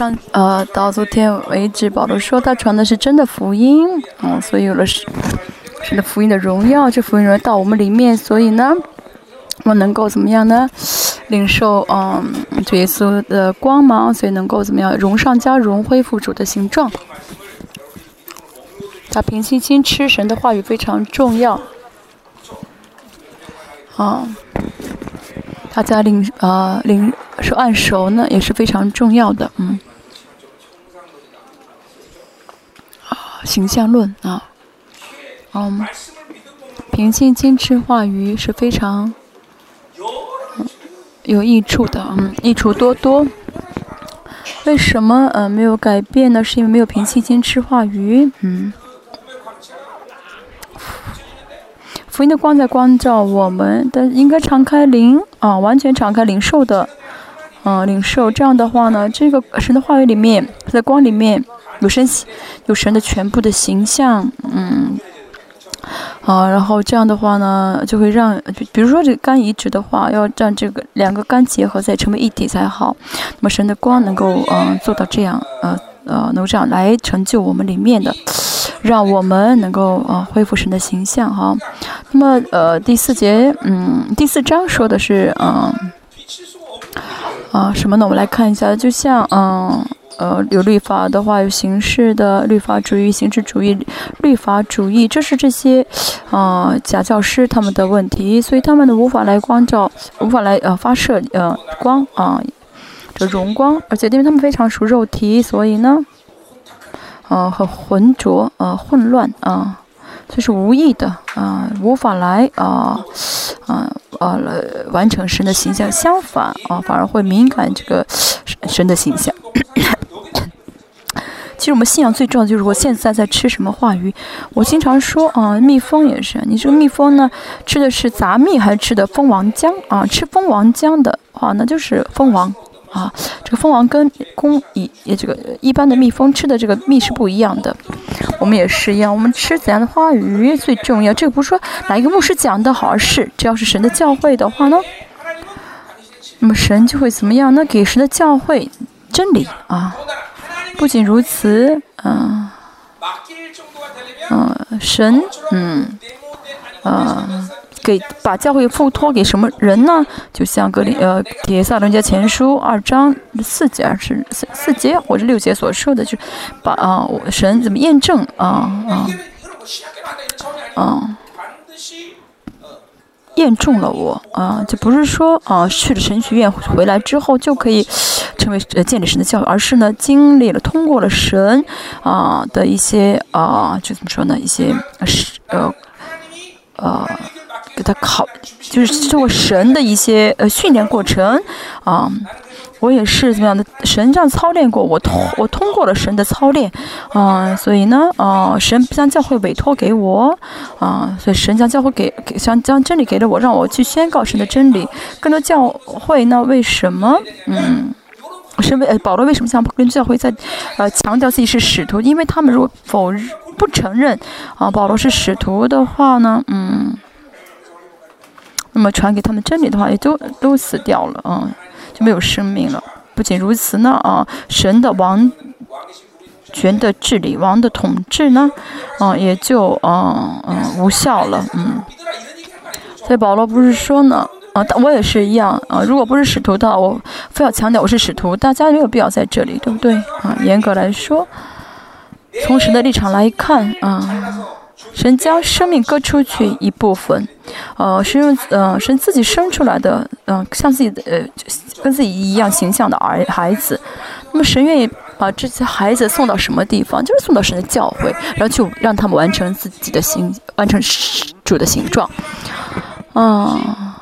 上呃，到昨天为止，保罗说他传的是真的福音，嗯，所以有了神神的福音的荣耀，这福音荣耀到我们里面，所以呢，我能够怎么样呢？领受嗯主耶稣的光芒，所以能够怎么样？荣上加荣，恢复主的形状。他平心心吃神的话语非常重要，啊，大家领啊领受按手呢也是非常重要的，嗯，形象论啊，嗯，平心心吃话语是非常有益处的，嗯，益处多多。为什么呃没有改变呢？是因为没有平心心吃话语，嗯。福音的光在光照我们，但应该敞开灵啊，完全敞开灵受的，嗯，灵受。这样的话呢，这个神的话语里面，在光里面有神，有神的全部的形象，嗯，啊，然后这样的话呢，就会让，比如说这个肝移植的话，要让这个两个肝结合再成为一体才好。那么神的光能够嗯做到这样，呃呃，能够这样来成就我们里面的。让我们能够呃恢复神的形象哈，那么呃第四节嗯第四章说的是嗯啊什么呢？我们来看一下，就像嗯呃有律法的话，有形式的律法主义、形式主义、律法主义，这是这些啊假教师他们的问题，所以他们呢无法来光照，无法来呃发射呃光啊这荣光，而且因为他们非常熟肉体，所以呢。呃，很浑浊，呃，混乱，啊，就是无意的，啊，无法来，啊，啊，啊，来完成神的形象。相反，啊，反而会敏感这个神的形象。其实我们信仰最重要的就是我现在在吃什么话语。我经常说，啊，蜜蜂也是，你这个蜜蜂呢，吃的是杂蜜还是吃的蜂王浆？啊，吃蜂王浆的话，那就是蜂王。啊，这个蜂王跟公蚁也这个一般的蜜蜂吃的这个蜜是不一样的。我们也是一样，我们吃怎样的花语最重要。这个不是说哪一个牧师讲的好，而是只要是神的教会的话呢，那么神就会怎么样呢？给神的教会真理啊。不仅如此，嗯，嗯，神，嗯，啊。给把教会付托给什么人呢？就像格林呃《铁萨伦家前书》二章四节是四四节或者六节所说的，就是把啊神怎么验证啊啊啊验中了我啊，就不是说啊去了神学院回来之后就可以成为呃建立神的教育，而是呢经历了通过了神啊的一些啊就怎么说呢一些是呃呃。给他考，就是通过神的一些呃训练过程啊，我也是怎么样的？神这样操练过我，通我通过了神的操练啊，所以呢，啊，神将教会委托给我啊，所以神将教会给给将将真理给了我，让我去宣告神的真理。更多教会那为什么？嗯，是为保罗为什么向跟教会在呃强调自己是使徒？因为他们如果否不承认啊保罗是使徒的话呢，嗯。那么传给他们真理的话，也就都死掉了啊，没有生命了。不仅如此呢，啊，神的王权的治理，王的统治呢，啊，也就啊嗯无效了，嗯。所以保罗不是说呢，啊，我也是一样啊。如果不是使徒的，我非要强调我是使徒，大家没有必要在这里，对不对？啊，严格来说，从神的立场来看啊。神将生命割出去一部分，呃，是用呃神自己生出来的，嗯，像自己的呃跟自己一样形象的儿孩子。那么神愿意把这些孩子送到什么地方？就是送到神的教会，然后去让他们完成自己的形，完成主的形状。啊，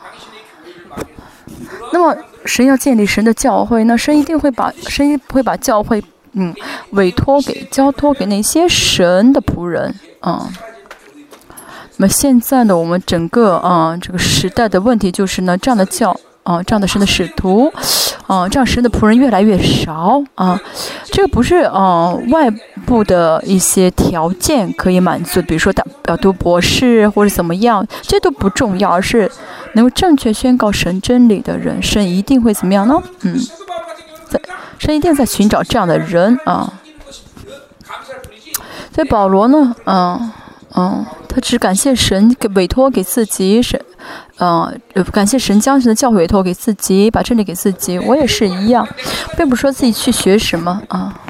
那么神要建立神的教会，那神一定会把神会把教会嗯委托给交托给那些神的仆人，啊。那么现在呢，我们整个啊这个时代的问题就是呢，这样的教啊，这样的神的使徒，啊，这样神的仆人越来越少啊。这个不是啊外部的一些条件可以满足，比如说他要读博士或者怎么样，这都不重要，而是能够正确宣告神真理的人，神一定会怎么样呢？嗯，在神一定在寻找这样的人啊。所以保罗呢，嗯嗯，他只感谢神给委托给自己神，嗯，感谢神将神的教会委托给自己，把真理给自己。我也是一样，并不说自己去学什么啊。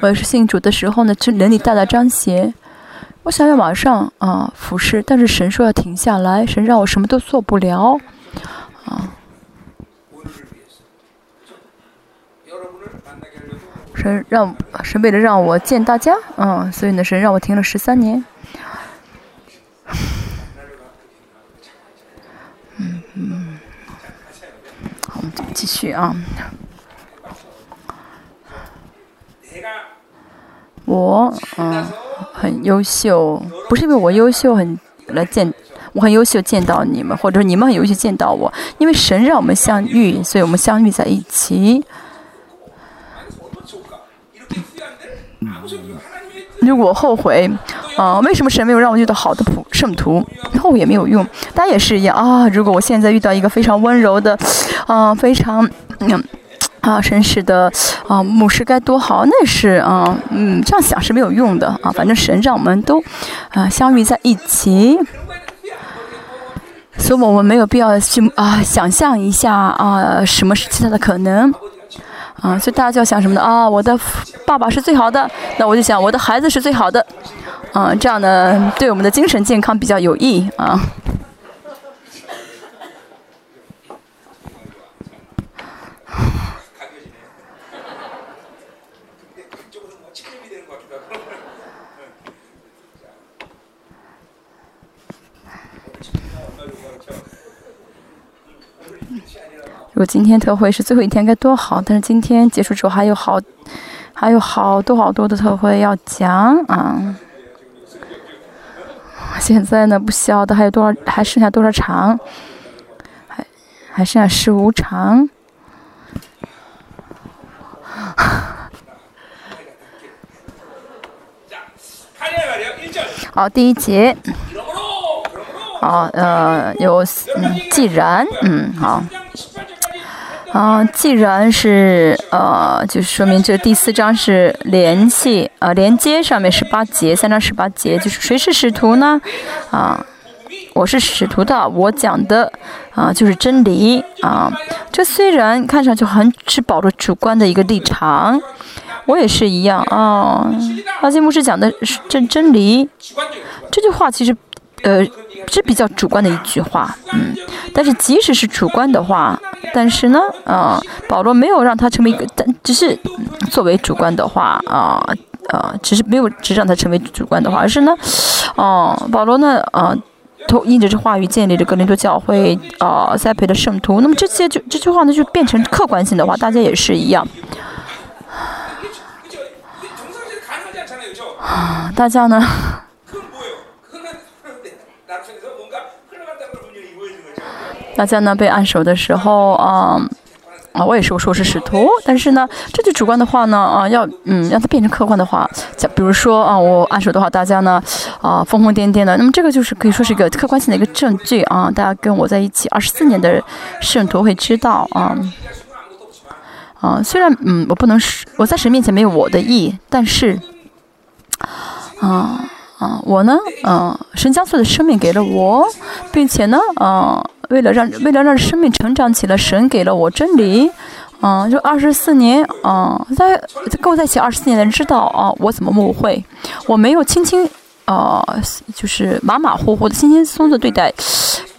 我也是信主的时候呢，这能力大大彰显。我想要马上啊服侍，但是神说要停下来，神让我什么都做不了，啊。神让神为了让我见大家，嗯，所以呢，神让我停了十三年。嗯嗯，好，我们继续啊。我嗯很优秀，不是因为我优秀很来见，我很优秀见到你们，或者说你们很优秀见到我，因为神让我们相遇，所以我们相遇在一起。如果后悔，啊，为什么神没有让我遇到好的普圣徒？后悔也没有用，大家也是一样啊。如果我现在遇到一个非常温柔的，啊，非常嗯啊绅士的啊牧师该多好，那是啊嗯这样想是没有用的啊。反正神让我们都啊相遇在一起，所以我们没有必要去啊想象一下啊什么是其他的可能。啊，所以大家就要想什么呢？啊，我的爸爸是最好的，那我就想我的孩子是最好的，啊，这样呢对我们的精神健康比较有益啊。如果今天特惠是最后一天该多好！但是今天结束之后还有好，还有好多好多的特惠要讲啊！现在呢不晓得还有多少，还剩下多少场？还还剩下十五场。好，第一节。好，呃，有，嗯，既然，嗯，好。啊，既然是呃，就是说明这第四章是联系啊，连接上面十八节，三章十八节，就是谁是使徒呢？啊，我是使徒的，我讲的啊就是真理啊。这虽然看上去很是保着主观的一个立场，我也是一样啊。阿基牧师讲的是真真理，这句话其实呃是比较主观的一句话，嗯。但是即使是主观的话，但是呢，啊，保罗没有让他成为一个，但只是作为主观的话，啊，啊，只是没有只让他成为主观的话，而是呢，哦，保罗呢，啊，通印着这话语建立着格林多教会，啊，栽培的圣徒，那么这些就这句话呢就变成客观性的话，大家也是一样，啊，大家呢？大家呢被按手的时候，啊啊，我也是我说是使徒，但是呢，这句主观的话呢，啊，要嗯让它变成客观的话，像比如说啊，我按手的话，大家呢啊疯疯癫癫的，那么这个就是可以说是一个客观性的一个证据啊，大家跟我在一起二十四年的圣徒会知道啊啊，虽然嗯我不能是我在神面前没有我的意，但是啊啊我呢，嗯神将所有的生命给了我，并且呢，啊。为了让为了让生命成长起来，神给了我真理，嗯，就二十四年，嗯，在跟我在一起二十四年的人知道啊，我怎么误会，我没有轻轻，呃，就是马马虎虎的、轻轻松松的对待，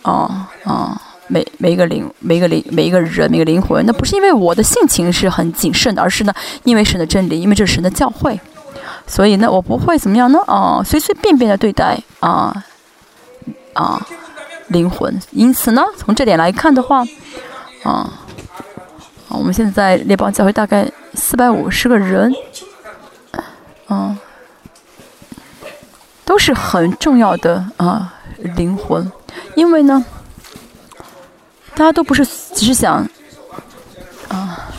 啊啊，每每一个灵、每一个灵、每一个人、每个灵魂，那不是因为我的性情是很谨慎的，而是呢，因为神的真理，因为这是神的教诲，所以呢，我不会怎么样呢？啊，随随便便的对待，啊啊。灵魂，因此呢，从这点来看的话，啊，啊，我们现在在猎豹教会大概四百五十个人，嗯，都是很重要的啊灵魂，因为呢，大家都不是只是想，啊，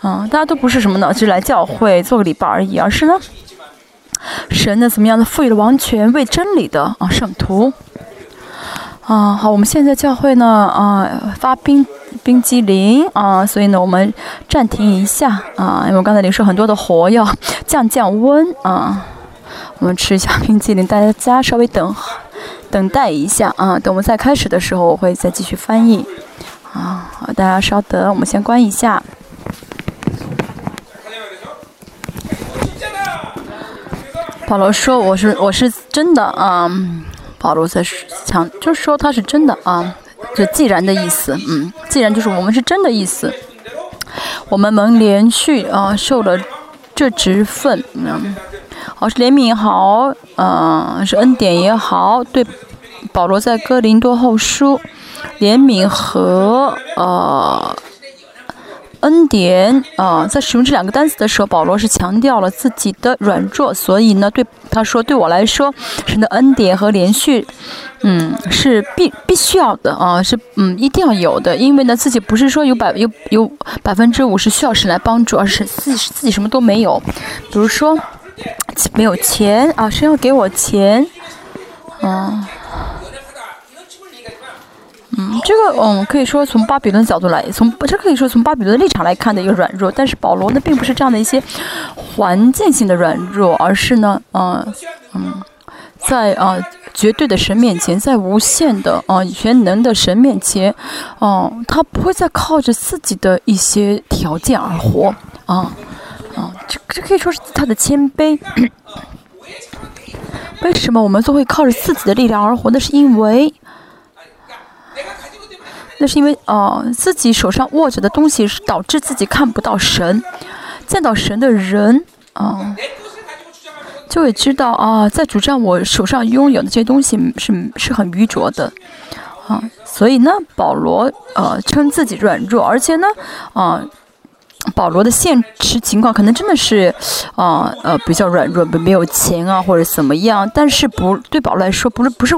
啊，大家都不是什么呢，就是来教会做个礼拜而已，而是呢，神呢怎么样的赋予了王权为真理的啊圣徒。啊，好，我们现在教会呢，啊，发冰冰激凌啊，所以呢，我们暂停一下啊，因为刚才领受很多的火药，降降温啊，我们吃一下冰激凌，大家稍微等等待一下啊，等我们再开始的时候，我会再继续翻译啊，好，大家稍等，我们先关一下。保罗说：“我是我是真的啊。”保罗在强，就是说他是真的啊，这既然的意思，嗯，既然就是我们是真的意思。我们能连续啊受了这职分，嗯，好是怜悯也好，嗯，是恩典也好，对保罗在哥林多后书，怜悯和呃。恩典啊，在使用这两个单词的时候，保罗是强调了自己的软弱，所以呢，对他说，对我来说，神的恩典和连续，嗯，是必必须要的啊，是嗯，一定要有的，因为呢，自己不是说有百有有百分之五十需要神来帮助，而是自己自己什么都没有，比如说没有钱啊，神要给我钱，啊。嗯，这个嗯，可以说从巴比伦角度来，从这可以说从巴比伦的立场来看的一个软弱。但是保罗呢，并不是这样的一些环境性的软弱，而是呢，嗯嗯，在啊绝对的神面前，在无限的啊全能的神面前，哦，他不会再靠着自己的一些条件而活，啊啊，这这可以说是他的谦卑。为什么我们都会靠着自己的力量而活？那是因为。那是因为，哦，自己手上握着的东西是导致自己看不到神，见到神的人，啊，就会知道啊，在主张我手上拥有的这些东西是是很愚拙的，啊，所以呢，保罗呃称自己软弱，而且呢，啊，保罗的现实情况可能真的是，啊呃比较软弱，没有钱啊或者怎么样，但是不对保罗来说，不是不是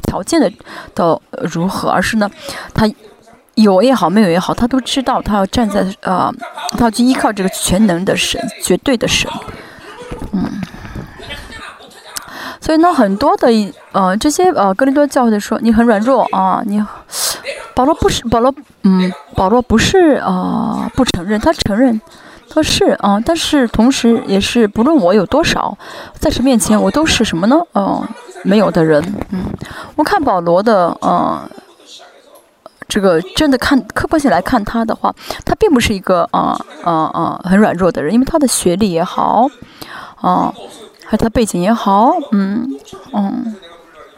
条件的的如何，而是呢，他。有也好，没有也好，他都知道他要站在呃，他要去依靠这个全能的神，绝对的神，嗯。所以呢，很多的呃这些呃格林多教会的说你很软弱啊，你保罗不是保罗，嗯，保罗不是呃不承认，他承认他是啊，但是同时也是不论我有多少，在神面前我都是什么呢？哦，没有的人，嗯。我看保罗的呃。这个真的看客观性来看他的话，他并不是一个啊啊啊很软弱的人，因为他的学历也好，啊，还有他背景也好，嗯嗯，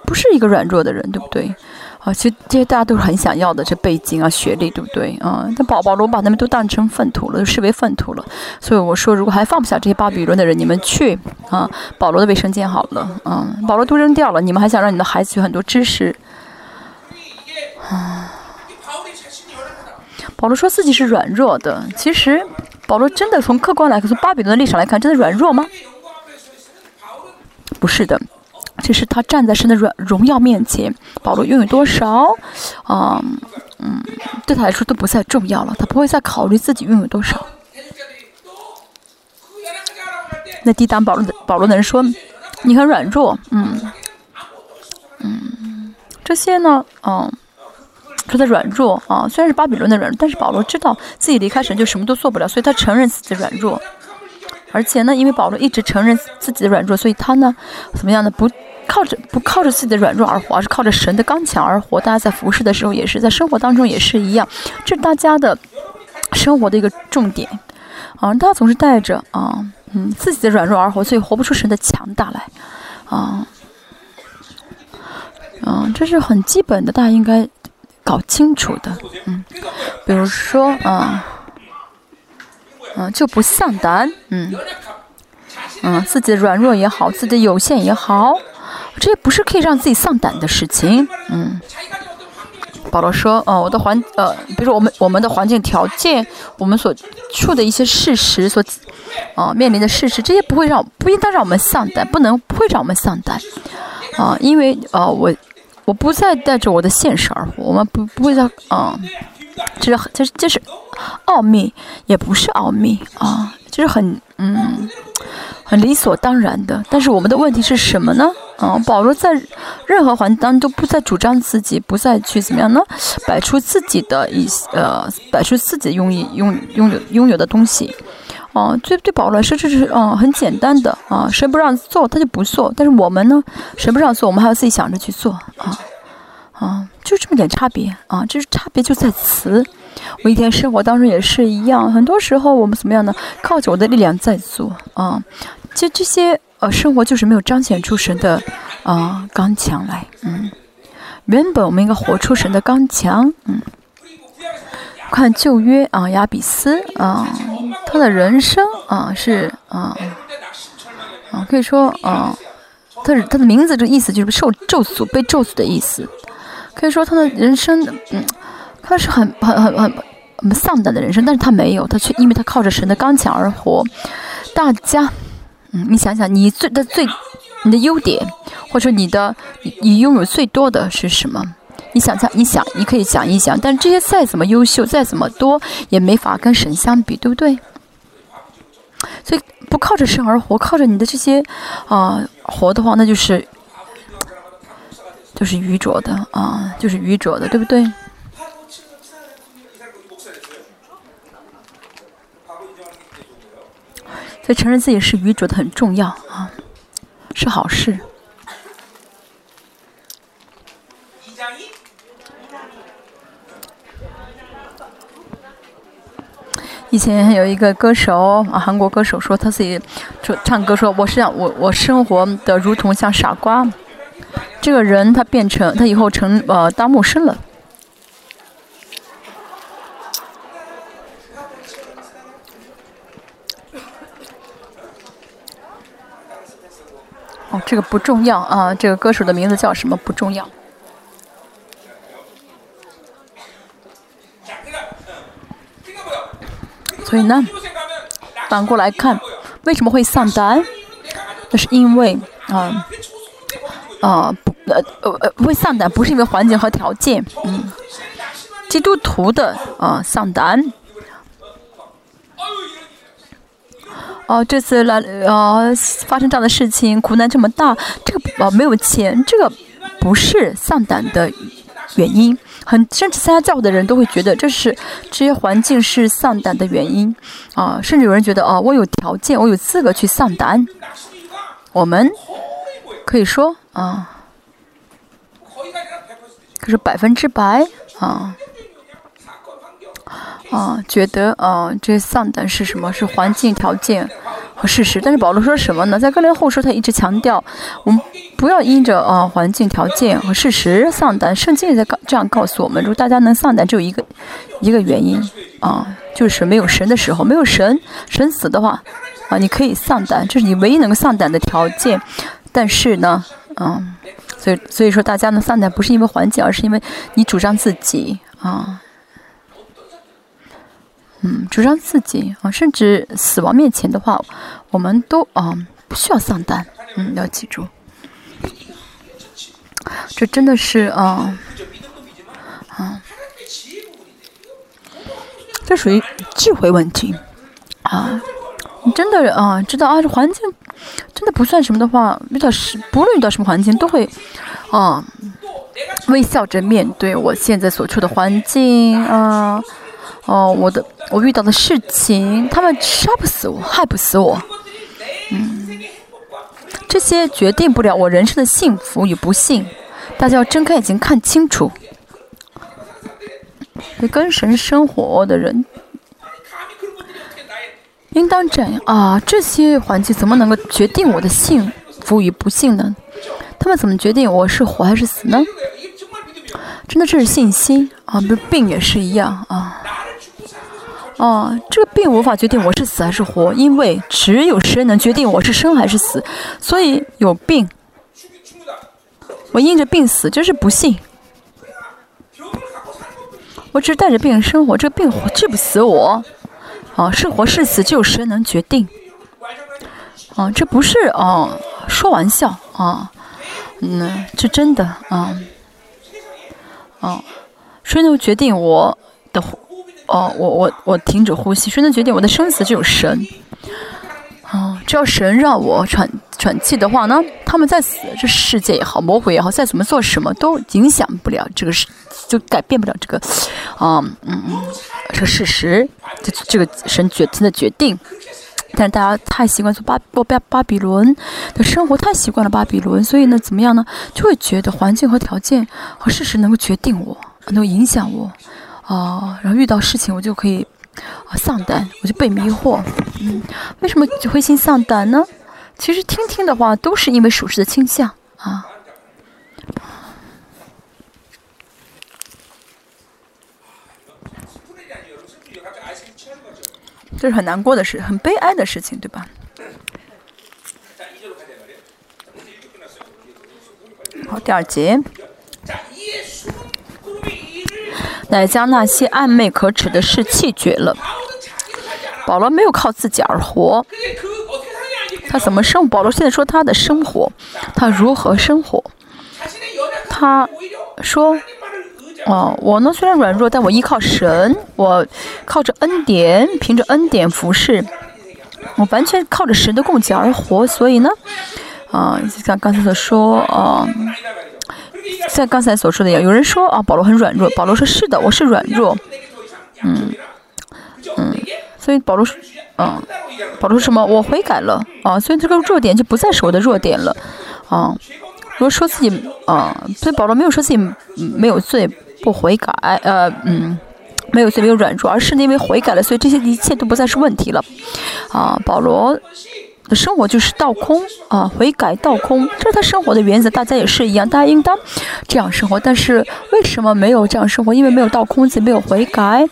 不是一个软弱的人，对不对？啊，其实这些大家都是很想要的，这背景啊、学历，对不对？啊，但保保罗把他们都当成粪土了，视为粪土了。所以我说，如果还放不下这些巴比伦的人，你们去啊，保罗的卫生间好了，嗯，保罗都扔掉了，你们还想让你的孩子学很多知识，啊。保罗说自己是软弱的，其实保罗真的从客观来看，从巴比伦的立场来看，真的软弱吗？不是的，这是他站在神的软荣耀面前，保罗拥有多少，啊，嗯，对他来说都不再重要了，他不会再考虑自己拥有多少。那抵挡保罗的保罗的人说，你很软弱，嗯，嗯，这些呢，嗯。说他软弱啊，虽然是巴比伦的软弱，但是保罗知道自己离开神就什么都做不了，所以他承认自己的软弱。而且呢，因为保罗一直承认自己的软弱，所以他呢，怎么样呢？不靠着不靠着自己的软弱而活，而是靠着神的刚强而活。大家在服侍的时候也是，在生活当中也是一样，这是大家的生活的一个重点啊。大家总是带着啊，嗯，自己的软弱而活，所以活不出神的强大来啊。嗯，这是很基本的，大家应该。搞清楚的，嗯，比如说，嗯，嗯，就不丧胆，嗯，嗯，自己的软弱也好，自己的有限也好，这些不是可以让自己丧胆的事情，嗯。保罗说，呃，我的环，呃，比如说我们我们的环境条件，我们所处的一些事实，所，啊，面临的事实，这些不会让，不应当让我们丧胆，不能不会让我们丧胆，啊，因为，呃，我。我不再带着我的现实而活，我们不不会再嗯，这是这是这是奥秘，也不是奥秘啊，这这是很嗯很理所当然的。但是我们的问题是什么呢？啊，保罗在任何环境当中都不再主张自己，不再去怎么样呢？摆出自己的一呃，摆出自己拥有拥拥有拥有的东西。哦，对对，保罗来说这是嗯很简单的啊，谁不让做他就不做。但是我们呢，谁不让做，我们还要自己想着去做啊啊，就这么点差别啊，这是差别就在此。我一天生活当中也是一样，很多时候我们怎么样呢？靠着我的力量在做啊，其实这些呃生活就是没有彰显出神的啊刚强来，嗯，原本我们应该活出神的刚强，嗯。看旧约啊，亚比斯啊，他的人生啊是啊啊，可以说啊，他是他的名字这个意思就是受咒诅、被咒诅的意思。可以说他的人生，嗯，他是很很很很很丧胆的人生，但是他没有，他却因为他靠着神的刚强而活。大家，嗯，你想想，你最的最你的优点，或者说你的你拥有最多的是什么？你想想，你想，你可以想一想，但这些再怎么优秀，再怎么多，也没法跟神相比，对不对？所以不靠着神而活，靠着你的这些啊活的话，那就是就是愚拙的啊，就是愚拙的，对不对？所以承认自己是愚拙的很重要啊，是好事。以前有一个歌手啊，韩国歌手说他自己说唱歌说我是想我我生活的如同像傻瓜，这个人他变成他以后成呃当牧师了。哦，这个不重要啊，这个歌手的名字叫什么不重要。所以呢，反过来看，为什么会丧胆？那是因为啊啊不呃呃呃不会丧胆，不是因为环境和条件。嗯，基督徒的啊丧胆。哦，这次来呃发生这样的事情，苦难这么大，这个啊没有钱，这个不是丧胆的原因。很甚至参加教会的人都会觉得这是这些环境是丧胆的原因啊，甚至有人觉得哦，我有条件，我有资格去丧胆。我们可以说啊，可是百分之百啊啊，觉得啊，这丧胆是什么？是环境条件。和事实，但是保罗说什么呢？在哥林后书，他一直强调，我们不要因着啊环境条件和事实丧胆。圣经也在告这样告诉我们：如果大家能丧胆，只有一个一个原因啊，就是没有神的时候，没有神，神死的话啊，你可以丧胆，这是你唯一能够丧胆的条件。但是呢，嗯，所以所以说大家呢丧胆不是因为环境，而是因为你主张自己啊。嗯，主张自己啊，甚至死亡面前的话，我们都啊不需要丧胆。嗯，要记住，这真的是啊啊，这属于智慧问题啊。你真的啊知道啊，这环境真的不算什么的话，遇到是不论遇到什么环境，都会啊微笑着面对我现在所处的环境啊。哦，我的我遇到的事情，他们杀不死我，害不死我，嗯，这些决定不了我人生的幸福与不幸。大家要睁开眼睛看清楚，跟神生活的人，应当这样啊！这些环境怎么能够决定我的幸福与不幸呢？他们怎么决定我是活还是死呢？真的，这是信心啊！不，病也是一样啊。哦，这个病无法决定我是死还是活，因为只有神能决定我是生还是死。所以有病，我因着病死，这是不幸。我只是带着病生活，这个病治不死我。哦，是活是死，只有神能决定。哦，这不是哦，说玩笑啊，嗯，这真的啊，啊，谁能决定我的呼？哦，我我我停止呼吸，谁能决定我的生死？只有神。哦，只要神让我喘喘气的话呢，他们在死，这世界也好，魔鬼也好，再怎么做什么都影响不了这个事，就改变不了这个，啊，嗯嗯，这个事实，这这个神决定的决定。但是大家太习惯做巴巴巴比伦的生活，太习惯了巴比伦，所以呢，怎么样呢？就会觉得环境和条件和事实能够决定我，能够影响我，啊，然后遇到事情我就可以啊丧胆，我就被迷惑。嗯，为什么灰心丧胆呢？其实听听的话，都是因为属实的倾向啊。这是很难过的事，很悲哀的事情，对吧？好，第二节，乃将那些暧昧可耻的事弃绝了。保罗没有靠自己而活，他怎么生？保罗现在说他的生活，他如何生活？他说。哦，我呢虽然软弱，但我依靠神，我靠着恩典，凭着恩典服侍，我完全靠着神的供给而活。所以呢，啊，像刚才所说，啊，像刚才所说的一样，有人说啊，保罗很软弱，保罗说是的，我是软弱，嗯嗯，所以保罗说，嗯，保罗说什么？我悔改了，啊，所以这个弱点就不再是我的弱点了，啊，如果说自己，啊，所以保罗没有说自己没有罪。不悔改，呃，嗯，没有罪，没有软弱，而是因为悔改了，所以这些一切都不再是问题了。啊，保罗的生活就是倒空，啊，悔改倒空，这是他生活的原则。大家也是一样，大家应当这样生活。但是为什么没有这样生活？因为没有倒空，自己没有悔改。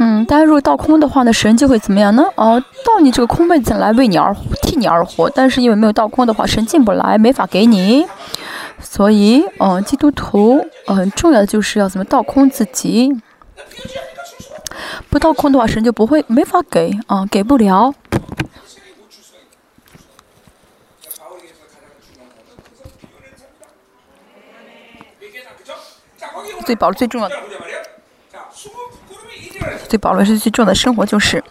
嗯，大家如果倒空的话呢，神就会怎么样呢？哦，到你这个空位子来为你而替你而活。但是因为没有倒空的话，神进不来，没法给你。所以，嗯，基督徒，很重要的就是要怎么倒空自己。不倒空的话，神就不会没法给，啊，给不了。最保罗最重要的，最保罗是最重要的生活就是，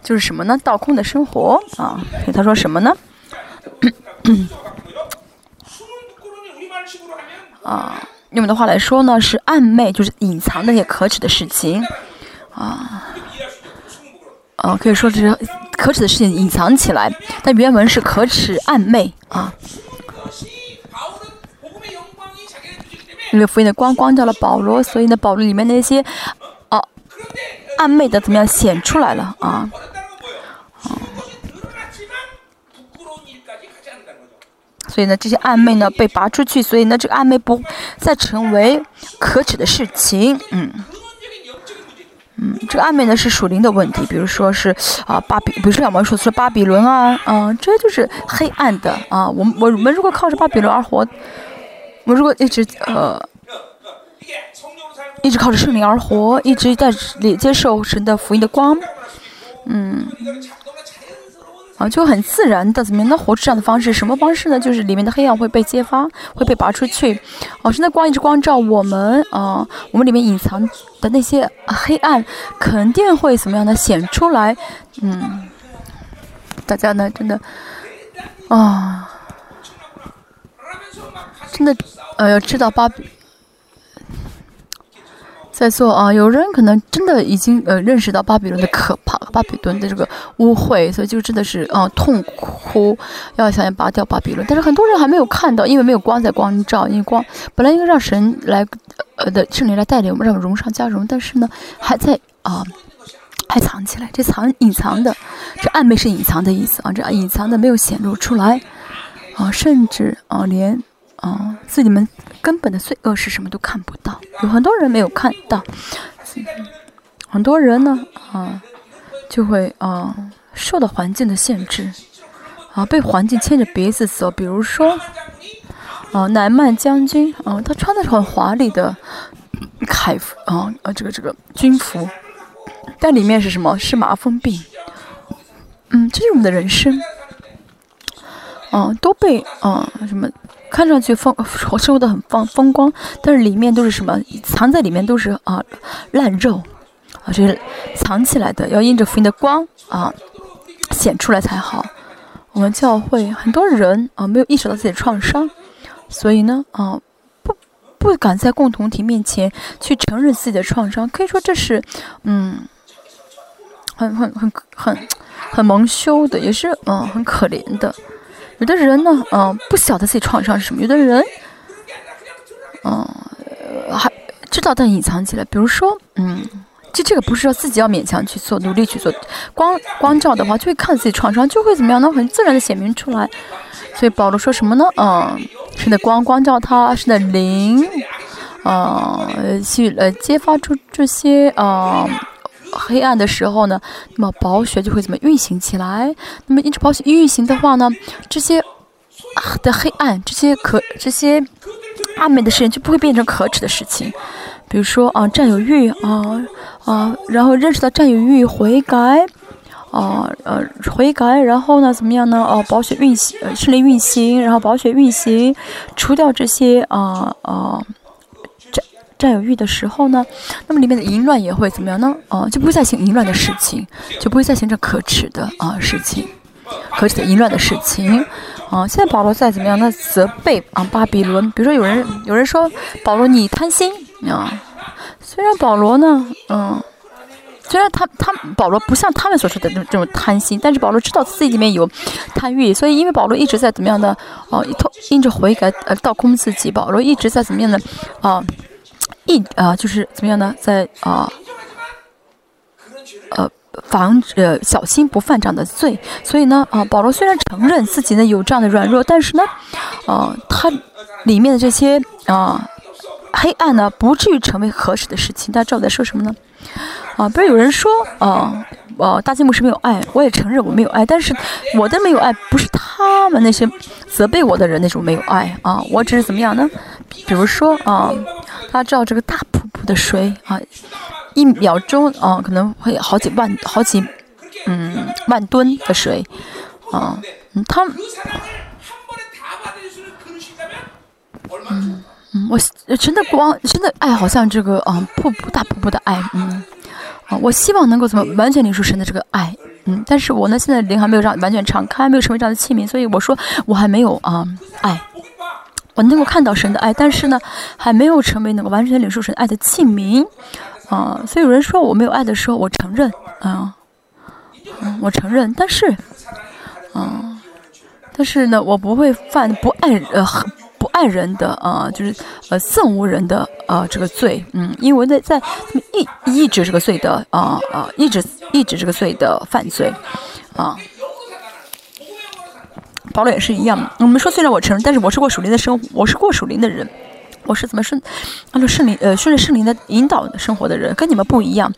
就是什么呢？倒空的生活啊！所以他说什么呢？啊，用我们的话来说呢，是暧昧，就是隐藏那些可耻的事情，啊，啊，可以说是可耻的事情隐藏起来，但原文是可耻暧昧啊。因为福音的光光照了保罗，所以呢，保罗里面那些哦暧昧的怎么样显出来了啊？所以呢，这些暧昧呢被拔出去，所以呢，这个暧昧不再成为可耻的事情。嗯，嗯，这个暧昧呢是属灵的问题，比如说是啊巴比，比如说我们说是巴比伦啊，嗯，这就是黑暗的啊。我们我们如果靠着巴比伦而活，我们如果一直呃一直靠着圣灵而活，一直在里接受神的福音的光，嗯。啊，就很自然的怎么样？那活出这样的方式，什么方式呢？就是里面的黑暗会被揭发，会被拔出去。哦，是那光一直光照我们啊，我们里面隐藏的那些黑暗肯定会怎么样的显出来？嗯，大家呢，真的啊，真的呃，要知道巴比。在座啊，有人可能真的已经呃认识到巴比伦的可怕，巴比伦的这个污秽，所以就真的是啊痛哭，要想要拔掉巴比伦。但是很多人还没有看到，因为没有光在光照，因为光本来应该让神来呃的圣灵来带领我们，让我们荣上加荣，但是呢还在啊还藏起来，这藏隐藏的，这暧昧是隐藏的意思啊，这隐藏的没有显露出来啊，甚至啊连。啊，自己们根本的罪恶是什么都看不到，有很多人没有看到，很多人呢啊，就会啊受到环境的限制，啊被环境牵着鼻子走。比如说，啊南曼将军啊，他穿的是很华丽的铠服啊啊这个这个军服，但里面是什么？是麻风病。嗯，这是我们的人生，啊都被啊什么？看上去风生活的很风风光，但是里面都是什么？藏在里面都是啊烂肉啊，这是藏起来的，要印着福音的光啊显出来才好。我们教会很多人啊没有意识到自己的创伤，所以呢啊不不敢在共同体面前去承认自己的创伤，可以说这是嗯很很很很很蒙羞的，也是嗯很可怜的。有的人呢，嗯，不晓得自己创伤是什么；有的人，嗯，还知道但隐藏起来。比如说，嗯，这这个不是说自己要勉强去做、努力去做。光光照的话，就会看自己创伤，就会怎么样呢？很自然的显明出来。所以保罗说什么呢？嗯，是的光光照他，是的灵，嗯，去呃揭发出这些啊。黑暗的时候呢，那么宝血就会怎么运行起来？那么一直宝血运行的话呢，这些啊的黑暗，这些可这些暗昧的事情就不会变成可耻的事情。比如说啊，占有欲啊啊，然后认识到占有欲，悔改啊呃悔改，然后呢怎么样呢？哦，宝血运行，顺利运行，然后宝血运行，除掉这些啊啊。占有欲的时候呢，那么里面的淫乱也会怎么样呢？啊，就不会再行淫乱的事情，就不会再行这可耻的啊事情，可耻的淫乱的事情。啊，现在保罗在怎么样呢？责备啊巴比伦。比如说有人有人说保罗你贪心啊，虽然保罗呢，嗯，虽然他他保罗不像他们所说的这种这种贪心，但是保罗知道自己里面有贪欲，所以因为保罗一直在怎么样的哦，因着悔改呃倒空自己，保罗一直在怎么样的啊。一啊，就是怎么样呢？在啊，呃，防止小心不犯这样的罪。所以呢，啊，保罗虽然承认自己呢有这样的软弱，但是呢，啊，他里面的这些啊黑暗呢，不至于成为合适的事情。大家知道我在说什么呢？啊，不是有人说啊，呃，大金木是没有爱，我也承认我没有爱，但是我的没有爱不是他们那些责备我的人那种没有爱啊，我只是怎么样呢？比如说啊。他知道这个大瀑布的水啊，一秒钟啊可能会好几万、好几嗯万吨的水啊，嗯，他嗯嗯，我真的光真的爱好像这个啊瀑布大瀑布的爱，嗯，我希望能够怎么完全领受神的这个爱，嗯，但是我呢现在灵还没有让完全敞开，没有成为这样的器皿，所以我说我还没有啊爱。我能够看到神的爱，但是呢，还没有成为能够完全领受神爱的器皿，啊，所以有人说我没有爱的时候，我承认，啊，嗯，我承认，但是，啊，但是呢，我不会犯不爱呃不爱人的啊，就是呃憎恶人的啊这个罪，嗯，因为在在抑抑制这个罪的啊啊抑制抑制这个罪的犯罪，啊。保罗也是一样。我们说，虽然我承认，但是我是过属灵的生活，我是过属灵的人，我是怎么顺按照圣灵呃顺着圣灵的引导生活的人，跟你们不一样，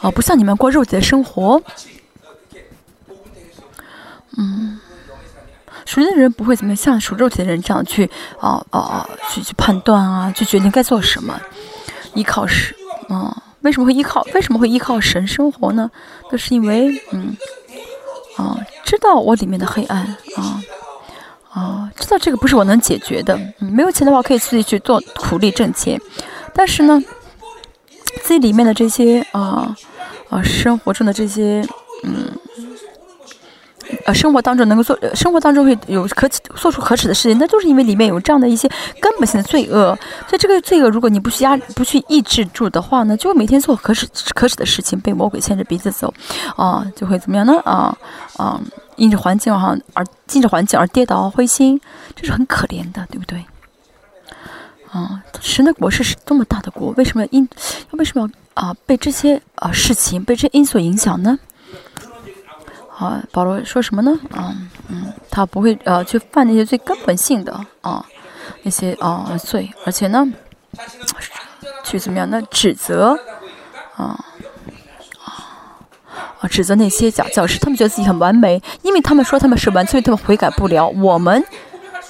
啊，不像你们过肉体的生活。嗯，属灵的人不会怎么像属肉体的人这样去啊啊啊去去判断啊，去决定该做什么，依靠神啊？为什么会依靠？为什么会依靠神生活呢？那是因为嗯啊，知道我里面的黑暗啊。啊，知道这个不是我能解决的。嗯，没有钱的话，可以自己去做苦力挣钱。但是呢，自己里面的这些啊啊，生活中的这些嗯。呃，生活当中能够做，生活当中会有可做出可耻的事情，那就是因为里面有这样的一些根本性的罪恶。所以这个罪恶，如果你不去压、不去抑制住的话呢，就会每天做可耻、可耻的事情，被魔鬼牵着鼻子走，啊，就会怎么样呢？啊啊，因着环境哈而进着环境而跌倒灰心，这是很可怜的，对不对？啊，神的国是多么大的国，为什么因为什么要啊被这些啊事情被这因所影响呢？啊，保罗说什么呢？啊，嗯，他不会呃去犯那些最根本性的啊那些啊罪，而且呢，去怎么样？那指责啊啊指责那些假教师，他们觉得自己很完美，因为他们说他们是完，所以他们悔改不了。我们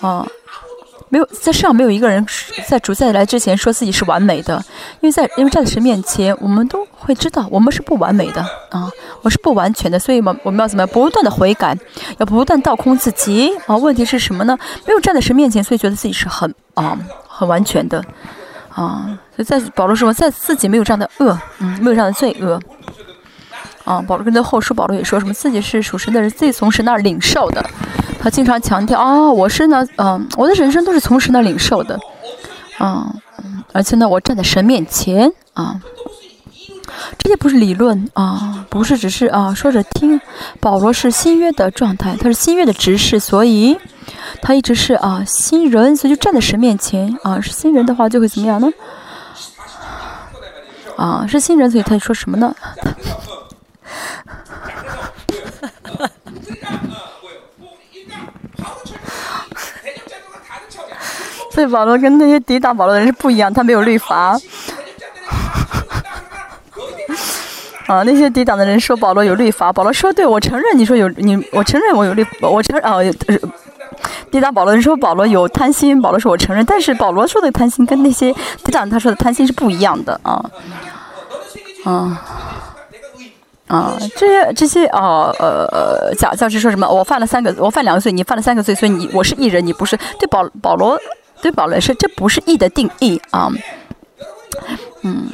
啊没有在世上没有一个人在主再来之前说自己是完美的，因为在因为站在神面前，我们都会知道我们是不完美的啊，我是不完全的，所以嘛，我们要怎么样不断的悔改，要不断倒空自己啊？问题是什么呢？没有站在神面前，所以觉得自己是很啊很完全的啊，所以在保罗说，在自己没有这样的恶，嗯，没有这样的罪恶啊。保罗跟他后书，保罗也说什么自己是属神的人，自己从神那儿领受的。他经常强调啊，我是呢，嗯，我的人生都是从神那儿领受的，嗯，而且呢，我站在神面前啊，这些不是理论啊，不是只是啊说着听。保罗是新约的状态，他是新约的执事，所以他一直是啊新人，所以就站在神面前啊。是新人的话就会怎么样呢？啊，是新人，所以他说什么呢？所以保罗跟那些抵挡保罗的人是不一样，他没有律法。啊，那些抵挡的人说保罗有律法，保罗说对，我承认你说有你，我承认我有律，我承啊，抵挡保罗人说保罗有贪心，保罗说我承认，但是保罗说的贪心跟那些抵挡他说的贪心是不一样的啊，啊。啊，这些这些呃呃假教师说什么？我犯了三个，我犯两个罪，你犯了三个罪，所以你我是异人，你不是。对保保罗，对保罗是，这不是义的定义啊。嗯，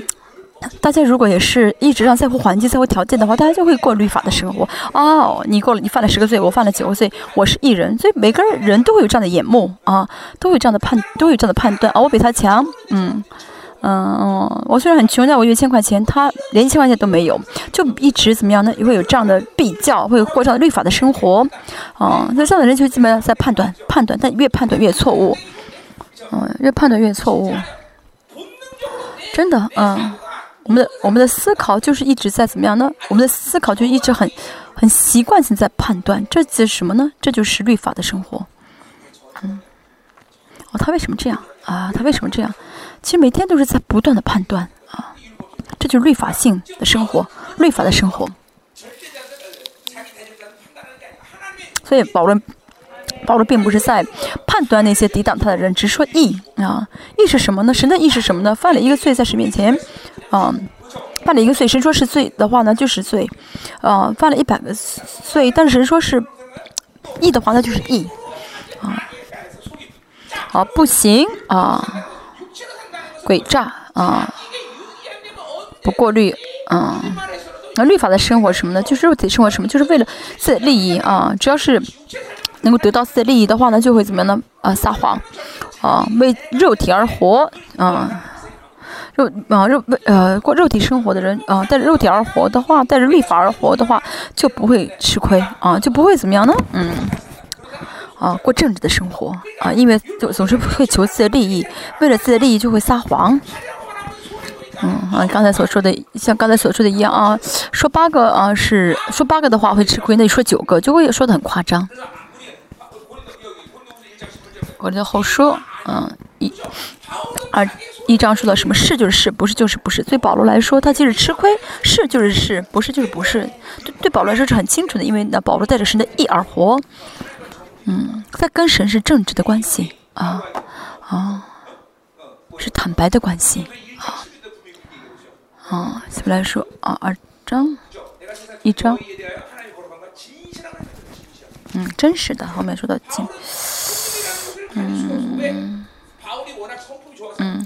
大家如果也是一直让在乎环境、在乎条件的话，大家就会过律法的生活。哦，你过了，你犯了十个罪，我犯了九个罪，我是异人，所以每个人人都会有这样的眼目啊，都会有这样的判，都会有这样的判断啊。我比他强，嗯。嗯，我虽然很穷，但我有一千块钱，他连一千块钱都没有，就一直怎么样呢？也会有这样的比较，会过上律法的生活。嗯，那这样的人就基本上在判断、判断，但越判断越错误。嗯，越判断越错误。真的，嗯，我们的我们的思考就是一直在怎么样呢？我们的思考就一直很很习惯性在判断，这是什么呢？这就是律法的生活。嗯，哦，他为什么这样啊？他为什么这样？其实每天都是在不断的判断啊，这就是律法性的生活，律法的生活。所以保罗，保罗并不是在判断那些抵挡他的人，只说义啊，义是什么呢？神的义是什么呢？犯了一个罪在神面前，啊，犯了一个罪，神说是罪的话呢，就是罪，啊，犯了一百个罪，但是神说是义的话，那就是义，啊，啊，不行啊。诡诈啊，不过滤啊，那律法的生活什么呢？就是肉体生活什么？就是为了自己利益啊！只要是能够得到自己利益的话呢，就会怎么样呢？啊，撒谎啊，为肉体而活啊，肉啊肉为呃过肉体生活的人啊，带着肉体而活的话，带着律法而活的话，就不会吃亏啊，就不会怎么样呢？嗯。啊，过正直的生活啊，因为就总是会求自己的利益，为了自己的利益就会撒谎。嗯啊，刚才所说的，像刚才所说的一样啊，说八个啊是说八个的话会吃亏，那你说九个就会说的很夸张。我就后说，嗯一，二一章说到什么是就是是，不是就是不是。对保罗来说，他即使吃亏，是就是是，不是就是不是。对对保罗来说是很清楚的，因为那保罗带着神的意而活。嗯，在跟神是正直的关系啊，哦，是坦白的关系啊，啊，怎么来说啊？二章，一章，嗯，真实的，后面说到金，嗯。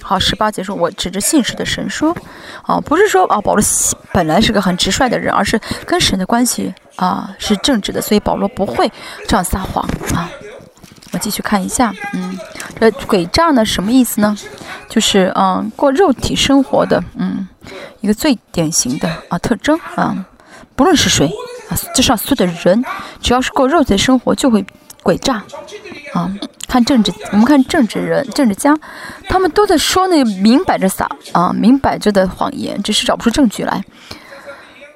好，十八节说，我指着信实的神说，啊，不是说啊，保罗本来是个很直率的人，而是跟神的关系啊是正直的，所以保罗不会这样撒谎啊。我继续看一下，嗯，这诡诈呢什么意思呢？就是嗯，过肉体生活的，嗯，一个最典型的啊特征啊，不论是谁啊，世上所有的人，只要是过肉体生活，就会诡诈啊。看政治，我们看政治人、政治家，他们都在说那个明摆着撒啊，明摆着的谎言，只是找不出证据来。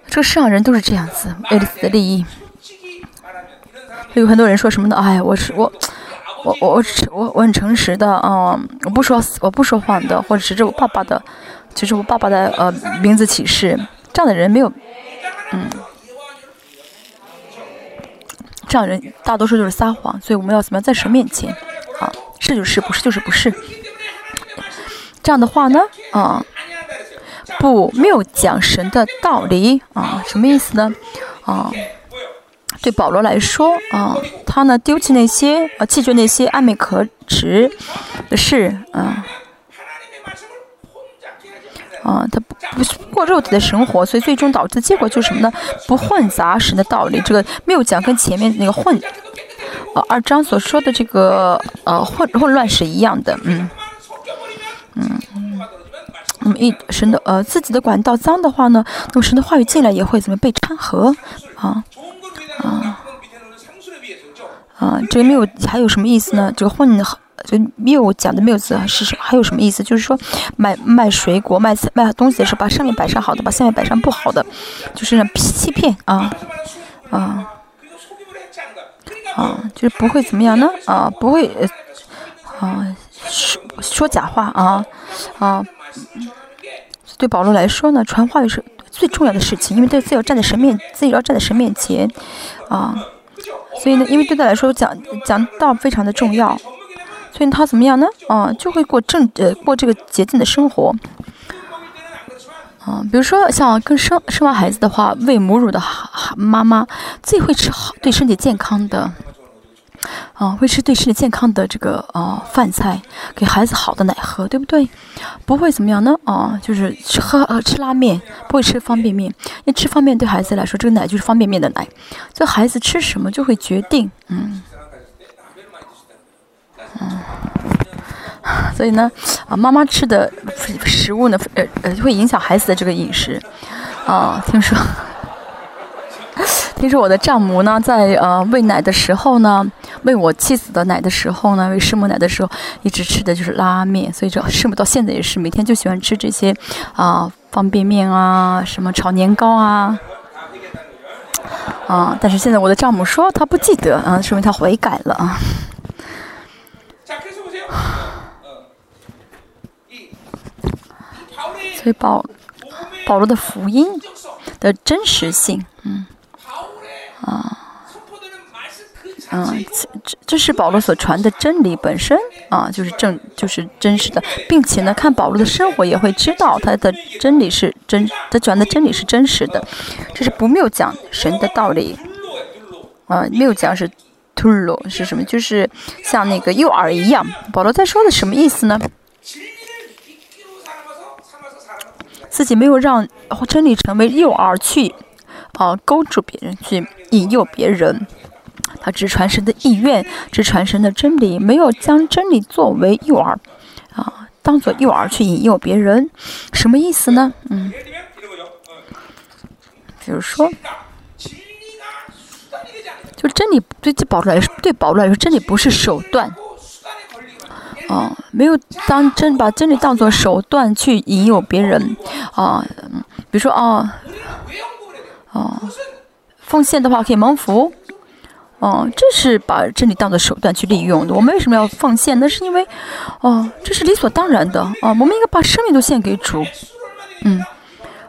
这个世上人都是这样子，为了自己的利益。有很多人说什么呢？哎，我是我，我我我我我很诚实的啊，我不说我不说谎的，或者是这我爸爸的，就是我爸爸的呃名字启示。这样的人没有，嗯。这样人大多数就是撒谎，所以我们要怎么样在神面前啊？是就是不是就是不是。这样的话呢，啊，不没有讲神的道理啊，什么意思呢？啊，对保罗来说啊，他呢丢弃那些啊弃绝那些暧昧可耻的事啊。啊，他不不过肉体的生活，所以最终导致的结果就是什么呢？不混杂神的道理。这个没有讲跟前面那个混，呃，二章所说的这个呃混混乱是一样的，嗯，嗯，那么一神的呃自己的管道脏的话呢，那么神的话语进来也会怎么被掺和？啊啊啊，这个没有还有什么意思呢？这个混。就没有讲的没有字是什？还有什么意思？就是说，卖卖水果、卖卖东西的时候，把上面摆上好的，把下面摆上不好的，就是那欺骗啊啊啊，就是不会怎么样呢？啊，不会啊说说假话啊啊。对保罗来说呢，传话语是最重要的事情，因为对自己要站在神面，自己要站在神面前啊。所以呢，因为对他来说讲讲道非常的重要。所以他怎么样呢？啊，就会过正呃过这个洁净的生活。啊，比如说像跟生生完孩子的话，喂母乳的妈妈自己会吃好对身体健康的，啊，会吃对身体健康的这个啊饭菜，给孩子好的奶喝，对不对？不会怎么样呢？啊，就是吃喝呃吃拉面，不会吃方便面。因为吃方便面对孩子来说，这个奶就是方便面的奶，所以孩子吃什么就会决定，嗯。嗯，所以呢，啊，妈妈吃的食物呢，呃呃，会影响孩子的这个饮食。啊，听说，听说我的丈母呢，在呃喂奶的时候呢，喂我妻子的奶的时候呢，喂师母奶的时候，一直吃的就是拉面。所以这师母到现在也是每天就喜欢吃这些啊方便面啊，什么炒年糕啊。啊，但是现在我的丈母说他不记得啊，说明他悔改了啊。所以保保罗的福音的真实性，嗯，啊，嗯，这这是保罗所传的真理本身啊，就是正就是真实的，并且呢，看保罗的生活也会知道他的真理是真，他传的真理是真实的，这是不谬讲神的道理，啊，谬讲是。突鲁是什么？就是像那个诱饵一样。保罗在说的什么意思呢？自己没有让真理成为诱饵去啊勾住别人，去引诱别人。他只传神的意愿，只传神的真理，没有将真理作为诱饵啊，当做诱饵去引诱别人。什么意思呢？嗯，比如说。就真理对保罗来说，对保罗来说，真理不是手段，哦，没有当真把真理当做手段去引诱别人，啊，比如说啊，啊，奉献的话可以蒙福，哦，这是把真理当做手段去利用的。我们为什么要奉献？那是因为，哦，这是理所当然的，啊，我们应该把生命都献给主，嗯。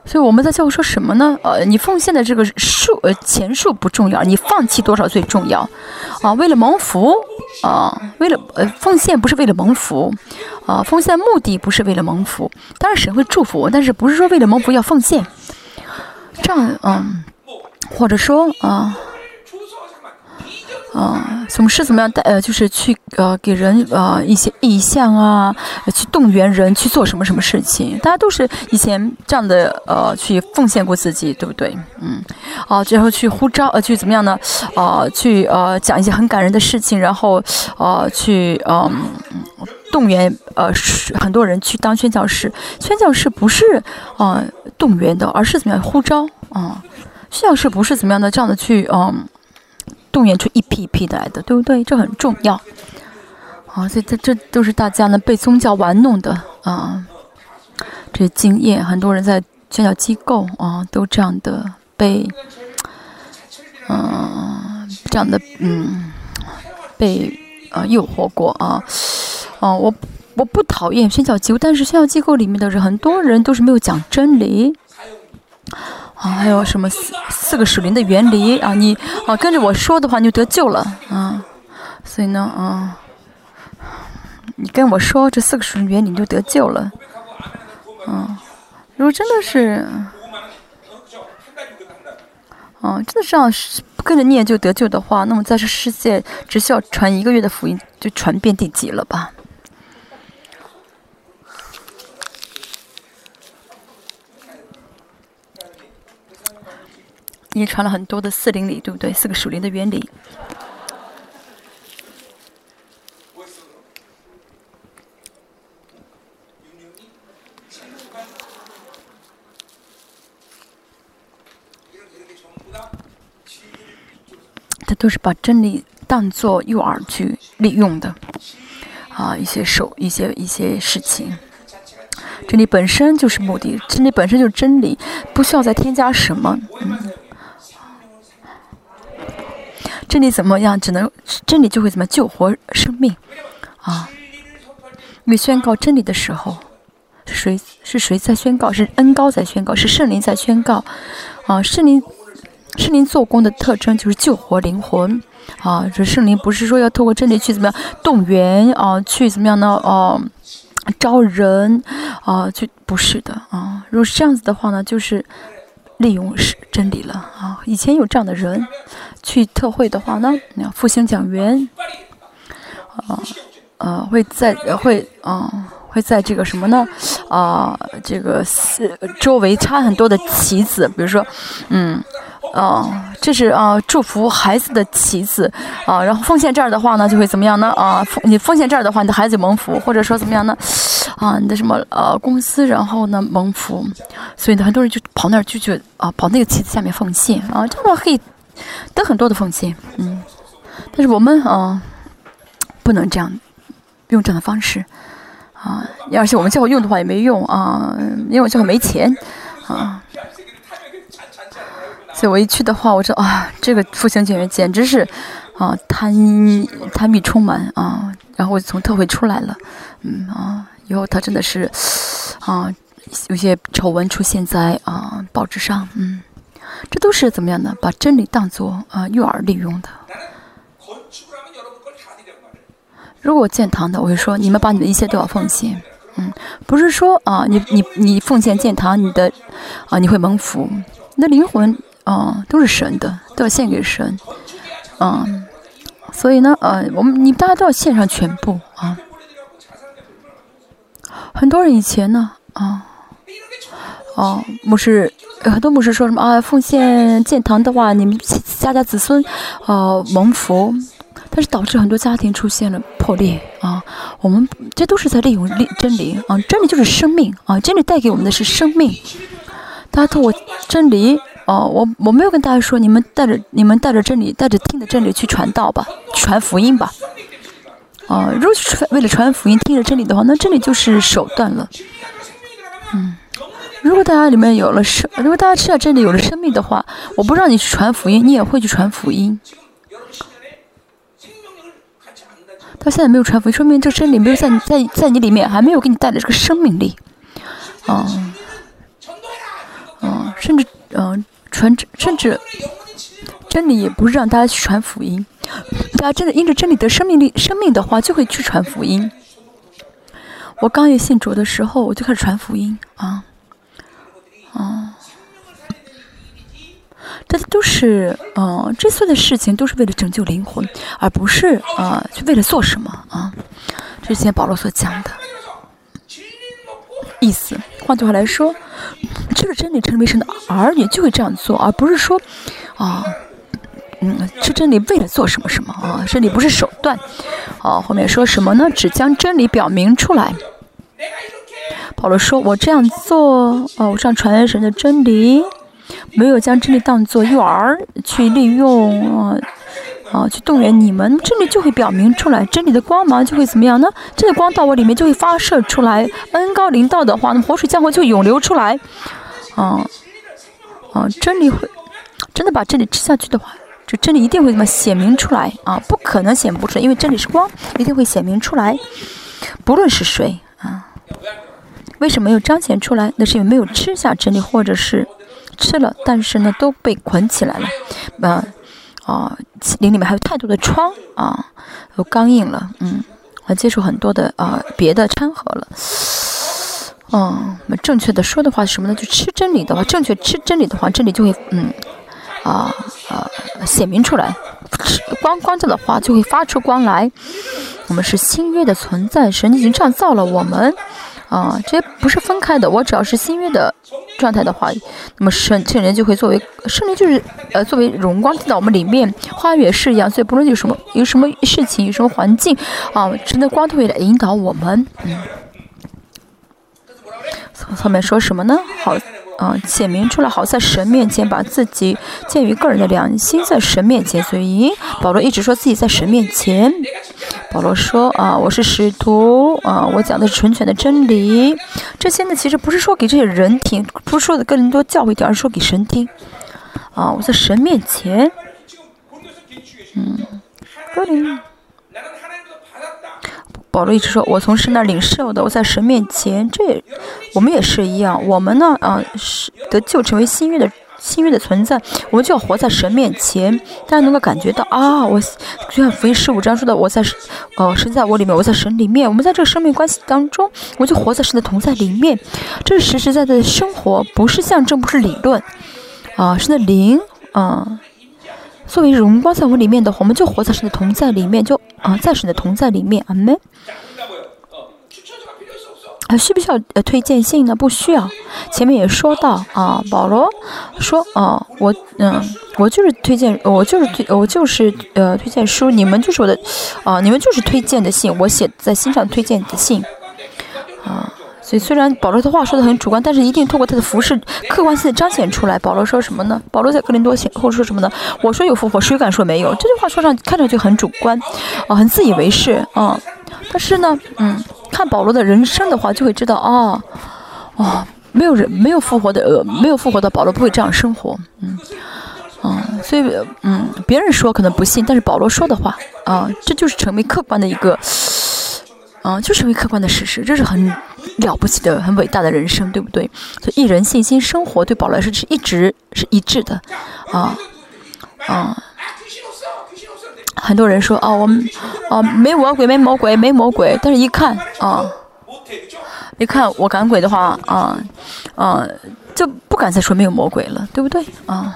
所以我们在教会说什么呢？呃，你奉献的这个数呃钱数不重要，你放弃多少最重要。啊，为了蒙福啊，为了呃奉献不是为了蒙福，啊，奉献目的不是为了蒙福。当然神会祝福，但是不是说为了蒙福要奉献。这样嗯，或者说啊。啊，总是怎么样带呃，就是去呃给人呃一些意向啊，去动员人去做什么什么事情。大家都是以前这样的呃去奉献过自己，对不对？嗯，啊，然后去呼召呃去怎么样呢？啊，去呃讲一些很感人的事情，然后呃去嗯动员呃很多人去当宣教士。宣教士不是啊动员的，而是怎么样呼召啊？宣教士不是怎么样的这样的去嗯。动员出一批一批的来的，对不对？这很重要。啊，所以这这都是大家呢被宗教玩弄的啊，这经验，很多人在宣教机构啊都这样的被，嗯，这样的嗯被呃诱惑过啊。哦，我我不讨厌宣教机构，但是宣教机构里面的人，很多人都是没有讲真理。啊，还有什么四四个属灵的原理啊？你啊跟着我说的话，你就得救了啊。所以呢，啊，你跟我说这四个属灵原理你就得救了，嗯，如果真的是，嗯，真的这样跟着念就得救的话，那么在这世界只需要传一个月的福音就传遍地极了吧？你传了很多的四灵理，对不对？四个属灵的原理。他都是把真理当做诱饵去利用的，啊，一些手，一些一些事情。真理本身就是目的，真理本身就是真理，不需要再添加什么。嗯，真理怎么样？只能真理就会怎么救活生命啊？因为宣告真理的时候，谁是谁在宣告？是恩高在宣告，是圣灵在宣告啊？圣灵。圣灵做工的特征就是救活灵魂，啊，这圣灵不是说要透过真理去怎么样动员啊，去怎么样呢？哦，招人啊，去不是的啊。如果是这样子的话呢，就是利用是真理了啊。以前有这样的人去特会的话呢，复兴讲员啊，呃，会在会啊。会在这个什么呢？啊，这个周围插很多的旗子，比如说，嗯。哦，这是啊，祝福孩子的旗子啊，然后奉献这儿的话呢，就会怎么样呢？啊，你奉献这儿的话，你的孩子蒙福，或者说怎么样呢？啊，你的什么呃公司，然后呢蒙福，所以呢，很多人就跑那儿就去啊，跑那个旗子下面奉献啊，这样可以得很多的奉献，嗯，但是我们啊，不能这样用这样的方式啊，而且我们教会用的话也没用啊，因为我教会没钱啊。所以我一去的话，我说啊，这个复兴警员简直是，啊贪贪欲充满啊，然后我就从特会出来了，嗯啊，以后他真的是，啊，有些丑闻出现在啊报纸上，嗯，这都是怎么样的？把真理当作啊诱饵利用的。如果建堂的，我会说你们把你的一切都要奉献，嗯，不是说啊你你你奉献建堂，你的啊你会蒙福，你的灵魂。啊，都是神的，都要献给神，啊，所以呢，呃，我们你大家都要献上全部啊。很多人以前呢，啊，哦，牧师，很多牧师说什么啊，奉献建堂的话，你们家家子孙，呃，蒙福，但是导致很多家庭出现了破裂啊。我们这都是在利用利真理啊，真理就是生命啊，真理带给我们的是生命，大家透过真理。哦，我我没有跟大家说，你们带着你们带着真理，带着听的真理去传道吧，传福音吧。哦，如果是为了传福音，听着真理的话，那真理就是手段了。嗯，如果大家里面有了生，如果大家知道真理有了生命的话，我不让你去传福音，你也会去传福音。到现在没有传福音，说明这个真理没有在你在在你里面，还没有给你带来这个生命力。哦，哦，甚至嗯。传甚至真理也不是让大家去传福音，大家真的因着真理的生命力、生命的话，就会去传福音。我刚一信主的时候，我就开始传福音啊，啊，这都是嗯，这所有的事情都是为了拯救灵魂，而不是啊，去为了做什么啊？之前保罗所讲的意思，换句话来说。这个真理成为神的儿女就会这样做，而不是说，啊，嗯，这真理为了做什么什么啊？真理不是手段，啊，后面说什么呢？只将真理表明出来。保罗说：“我这样做，哦，我这样传神的真理，没有将真理当作诱饵去利用，啊，啊，去动员你们，真理就会表明出来，真理的光芒就会怎么样呢？这个光到我里面就会发射出来，恩高临到的话，那活水降会就涌流出来。”啊，啊，真理会真的把真理吃下去的话，就真理一定会怎么显明出来啊？不可能显不出来，因为真理是光，一定会显明出来。不论是谁啊，为什么没有彰显出来？那是因为没有吃下真理，或者是吃了，但是呢都被捆起来了。啊，啊，灵里面还有太多的疮啊，有刚硬了。嗯，还，接触很多的啊别的掺和了。嗯，我们正确的说的话是什么呢？就吃真理的话，正确吃真理的话，真理就会嗯啊啊显明出来。光光照的话就会发出光来。我们是新约的存在，神已经这样造了我们。啊，这些不是分开的。我只要是新约的状态的话，那么圣圣灵就会作为圣灵就是呃作为荣光进到我们里面，花园是一样。所以不论有什么有什么事情有什么环境啊，神的光都会来引导我们。嗯，后面说什么呢？好。啊，显明出来，好在神面前把自己鉴于个人的良心，在神面前。所以保罗一直说自己在神面前。保罗说啊，我是使徒啊，我讲的是纯全的真理。这些呢，其实不是说给这些人听，不是说的更多教会听，而是说给神听。啊，我在神面前。嗯，哥林。保罗一直说：“我从神那领受的，我在神面前，这我们也是一样。我们呢，啊，是得救成为新约的新约的存在，我们就要活在神面前。大家能够感觉到啊，我就像福音十五章说的，我在哦，神在我里面，我在神里面。我们在这个生命关系当中，我就活在神的同在里面。这是实实在在的生活，不是象征，不是理论，啊，神的灵，啊。”作为荣光在我里面的，我们就活在神的同在里面，就啊，在神的同在里面，阿门。还需不需要呃推荐信呢？不需要。前面也说到啊，保罗说啊，我嗯，我就是推荐，我就是推，我就是呃推荐书，你们就是我的啊，你们就是推荐的信，我写在心上推荐的信。所以虽然保罗的话说的很主观，但是一定通过他的服饰客观性的彰显出来。保罗说什么呢？保罗在格林多前或者说什么呢？我说有复活，谁敢说没有？这句话说上看上去很主观，啊，很自以为是，啊。但是呢，嗯，看保罗的人生的话，就会知道，啊，哦，没有人没有复活的，呃，没有复活的保罗不会这样生活，嗯，啊，所以，嗯，别人说可能不信，但是保罗说的话，啊，这就是成为客观的一个。嗯，就是成为客观的事实，这是很了不起的、很伟大的人生，对不对？所以，一人信心生活对保罗来说是一直是一致的，啊，啊。很多人说啊，我们啊没魔鬼，没魔鬼，没魔鬼，但是一看啊，一看我赶鬼的话啊，啊，就不敢再说没有魔鬼了，对不对？啊。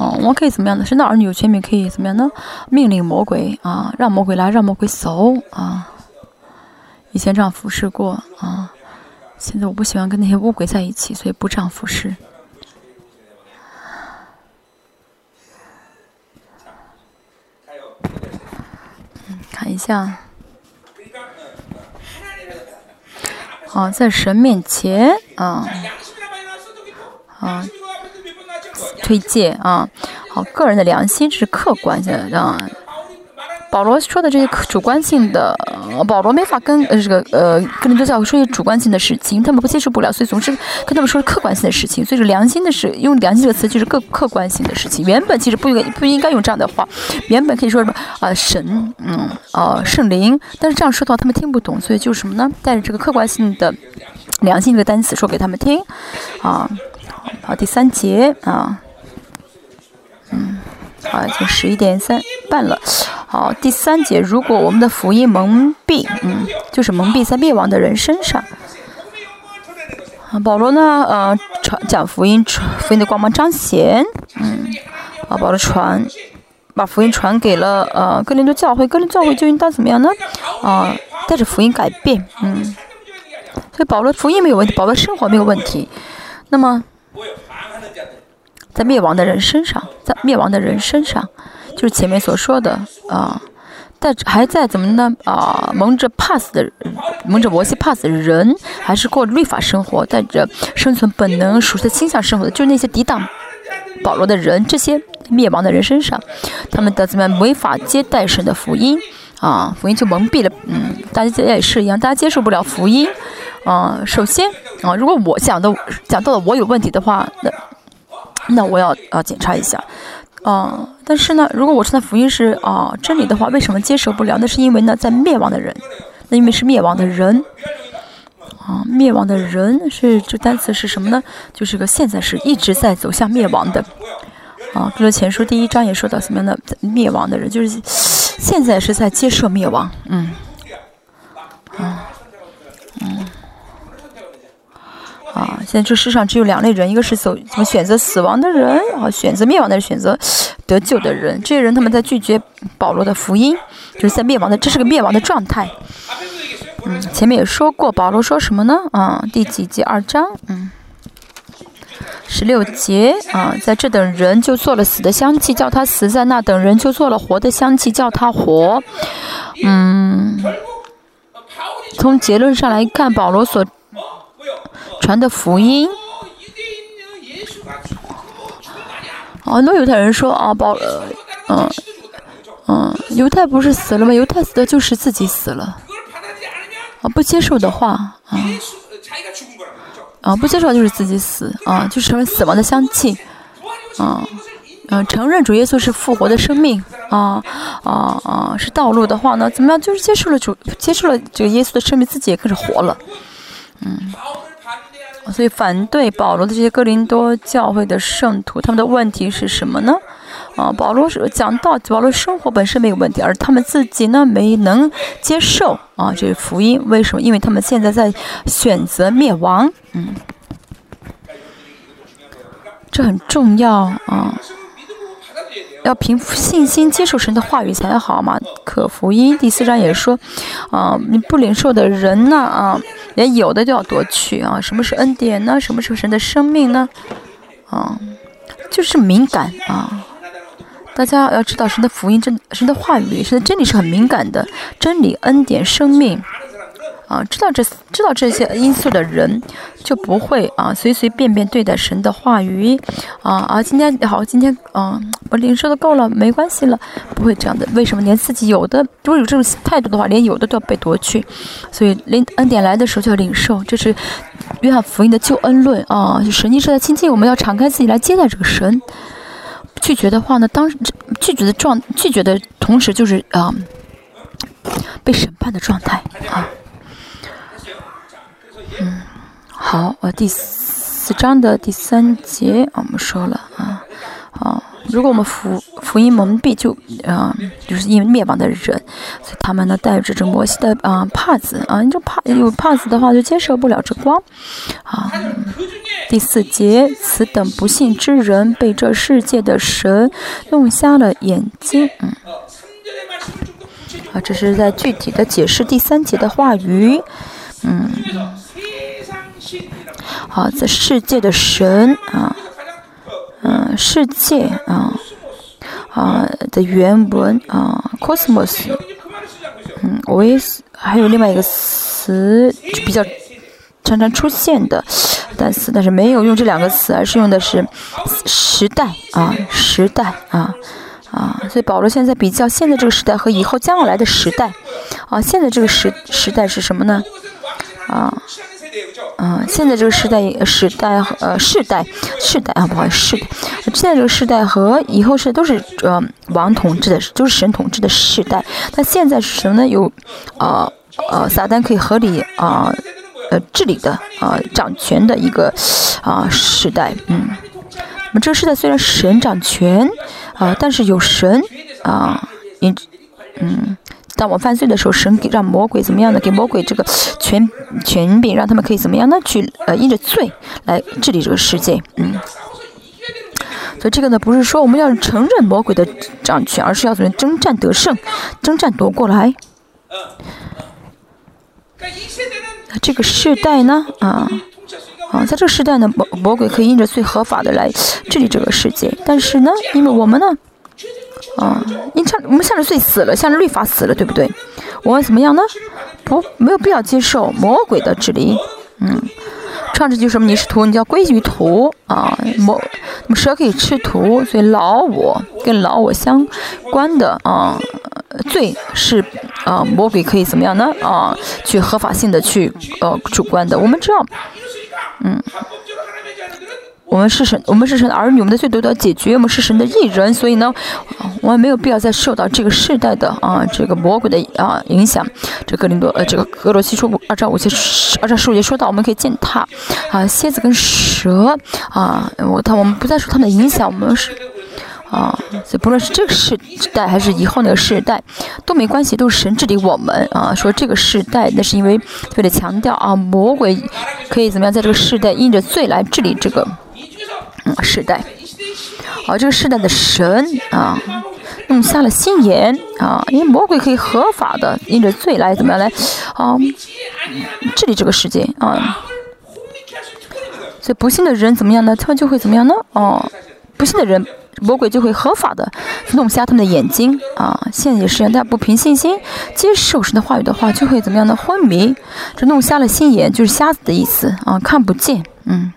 哦，我可以怎么样呢？神的儿女有权柄可以怎么样呢？命令魔鬼啊，让魔鬼来，让魔鬼走啊。以前这样服侍过啊，现在我不喜欢跟那些乌鬼在一起，所以不这样服侍。嗯，看一下。啊，在神面前啊啊。推荐啊，好，个人的良心是客观性的啊。保罗说的这些主观性的，保罗没法跟呃这个呃跟人多教会说些主观性的事情，他们不接受不了，所以总是跟他们说客观性的事情。所以说良心的是用良心这个词就是客客观性的事情。原本其实不应该不应该用这样的话，原本可以说什么啊神嗯啊圣灵，但是这样说的话他们听不懂，所以就是什么呢？带着这个客观性的良心这个单词说给他们听啊。好，第三节啊。嗯，好，已经十一点三半了。好，第三节，如果我们的福音蒙蔽，嗯，就是蒙蔽在灭亡的人身上。保罗呢，呃，传讲福音，传福音的光芒彰显。嗯，啊，保罗传，把福音传给了呃哥林多教会，哥林教会就应当怎么样呢？啊，带着福音改变。嗯，所以保罗的福音没有问题，保罗的生活没有问题。那么。在灭亡的人身上，在灭亡的人身上，就是前面所说的啊，在还在怎么呢啊？蒙着 pass 的，蒙着摩西 pass 的人，还是过律法生活，带着生存本能、属性倾向生活的，就是那些抵挡保罗的人，这些灭亡的人身上，他们的怎么违法接待神的福音啊？福音就蒙蔽了，嗯，大家也是一样，大家接受不了福音啊。首先啊，如果我讲的讲到了我有问题的话，那。那我要啊检查一下，啊，但是呢，如果我说的福音是啊真理的话，为什么接受不了？那是因为呢，在灭亡的人，那因为是灭亡的人，啊，灭亡的人是这单词是什么呢？就是个现在是一直在走向灭亡的。啊，这个前书第一章也说到什么样的灭亡的人，就是现在是在接受灭亡。嗯，啊，嗯，啊，现在这世上只有两类人，一个是走怎么选择死亡的人，啊，选择灭亡的人，选择得救的人。这些人他们在拒绝保罗的福音，就是在灭亡的，这是个灭亡的状态。嗯，前面也说过，保罗说什么呢？啊，第几节？二章，嗯。十六节啊，在这等人就做了死的香气，叫他死；在那等人就做了活的香气，叫他活。嗯，从结论上来看，保罗所传的福音，很多犹太人说啊，保嗯嗯，犹太不是死了吗？犹太死的就是自己死了。啊，不接受的话啊。啊，不接受就是自己死啊，就是成为死亡的香气，啊，嗯，承认主耶稣是复活的生命啊啊啊，是道路的话呢，怎么样？就是接受了主，接受了这个耶稣的生命，自己也开始活了，嗯，所以反对保罗的这些哥林多教会的圣徒，他们的问题是什么呢？啊，保罗是讲到保罗生活本身没有问题，而他们自己呢没能接受啊，这是福音。为什么？因为他们现在在选择灭亡。嗯，这很重要啊，要凭信心接受神的话语才好嘛。可福音第四章也说，啊，你不领受的人呢，啊，连有的都要夺去啊。什么是恩典呢？什么是神的生命呢？啊，就是敏感啊。大家要知道，神的福音真，神的话语，神的真理是很敏感的。真理、恩典、生命，啊，知道这知道这些因素的人，就不会啊随随便便对待神的话语，啊啊，今天好，今天啊，我领受的够了，没关系了，不会这样的。为什么连自己有的，如果有这种态度的话，连有的都要被夺去？所以，领恩典来的时候就要领受，这是约翰福音的救恩论啊。神经是在亲近，我们要敞开自己来接待这个神。拒绝的话呢，当拒绝的状拒绝的同时就是啊，被审判的状态啊。嗯，好，我，第四章的第三节我们说了啊，啊。如果我们福福音蒙蔽，就啊，就是因为灭亡的人，所以他们呢带着这摩西的啊帕子啊，你这帕有帕子的话，就接受不了这光啊。第四节，此等不幸之人被这世界的神弄瞎了眼睛，嗯，啊，这是在具体的解释第三节的话语，嗯，好，在世界的神啊。嗯，世界啊啊的原文啊，cosmos，嗯，我也是，还有另外一个词比较常常出现的单词，但是没有用这两个词，而是用的是时代啊，时代啊啊，所以保罗现在比较现在这个时代和以后将要来的时代啊，现在这个时时代是什么呢？啊。嗯，现在这个时代时代呃世代世代啊，不好意思，世代，现在这个时代和以后是都是呃王统治的，就是神统治的世代。那现在是什么呢？有呃呃撒旦可以合理啊呃治理的啊掌权的一个啊时代。嗯，那么这个时代虽然神掌权啊，但是有神啊，因嗯。当我犯罪的时候，神给让魔鬼怎么样呢？给魔鬼这个权权柄，让他们可以怎么样呢？去呃，因着罪来治理这个世界。嗯，所以这个呢，不是说我们要承认魔鬼的掌权，而是要怎么征战得胜，征战夺过来。那这个时代呢？啊啊，在这个时代呢，魔魔鬼可以因着罪合法的来治理这个世界，但是呢，因为我们呢？啊，你唱，我们向着罪死了，向着律法死了，对不对？我们怎么样呢？不，没有必要接受魔鬼的治理。嗯，唱着就什么？你是徒，你叫归于徒啊。魔，那么蛇可以吃徒，所以老我跟老我相关的啊，罪是啊，魔鬼可以怎么样呢？啊，去合法性的去呃主观的。我们知道，嗯。我们是神，我们是神的儿女，我们的罪得到解决，我们是神的艺人，所以呢，我们没有必要再受到这个世代的啊，这个魔鬼的啊影响。这格林多呃，这个格罗西说二章五节二章十五节说到，我们可以践踏啊蝎子跟蛇啊，我他我们不再受他们的影响，我们是。啊，所以不论是这个世代还是以后那个世代，都没关系，都是神治理我们啊。说这个世代，那是因为为了强调啊，魔鬼可以怎么样在这个世代因着罪来治理这个嗯世代。啊，这个世代的神啊，弄瞎了心眼啊，因为魔鬼可以合法的因着罪来怎么样来啊治理这个世界啊。所以不信的人怎么样呢？他们就会怎么样呢？哦，不信的人。魔鬼就会合法的弄瞎他们的眼睛啊！现在也是，大家不凭信心接受神的话语的话，就会怎么样呢？昏迷，这弄瞎了心眼，就是瞎子的意思啊，看不见，嗯，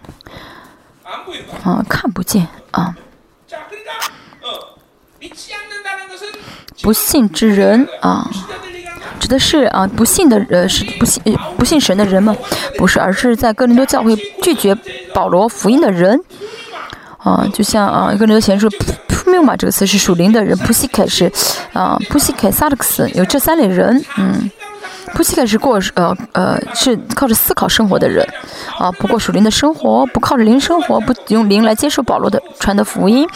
啊，看不见啊。不信之人啊，指的是啊，不信的呃是不信不信神的人吗？不是，而是在哥林多教会拒绝保罗福音的人。啊，就像啊，一个人前说扑谬嘛，这个词是属灵的人，普西凯是啊，普西凯萨克斯有这三类人，嗯，普西凯是过呃呃是靠着思考生活的人，啊，不过属灵的生活，不靠着灵生活，不用灵来接受保罗的传的福音，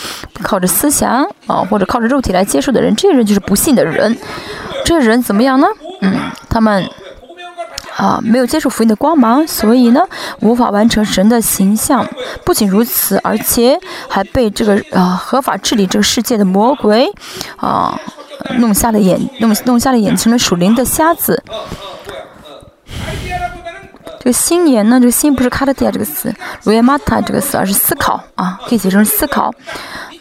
靠着思想啊或者靠着肉体来接受的人，这些人就是不信的人，这些人怎么样呢？嗯，他们。啊，没有接受福音的光芒，所以呢，无法完成神的形象。不仅如此，而且还被这个啊合法治理这个世界的魔鬼啊弄瞎了眼，弄弄瞎了眼，成了属灵的瞎子。这个心眼呢，这个心不是卡特迪亚这个词，罗耶玛塔这个词，而是思考啊，可以写成思考。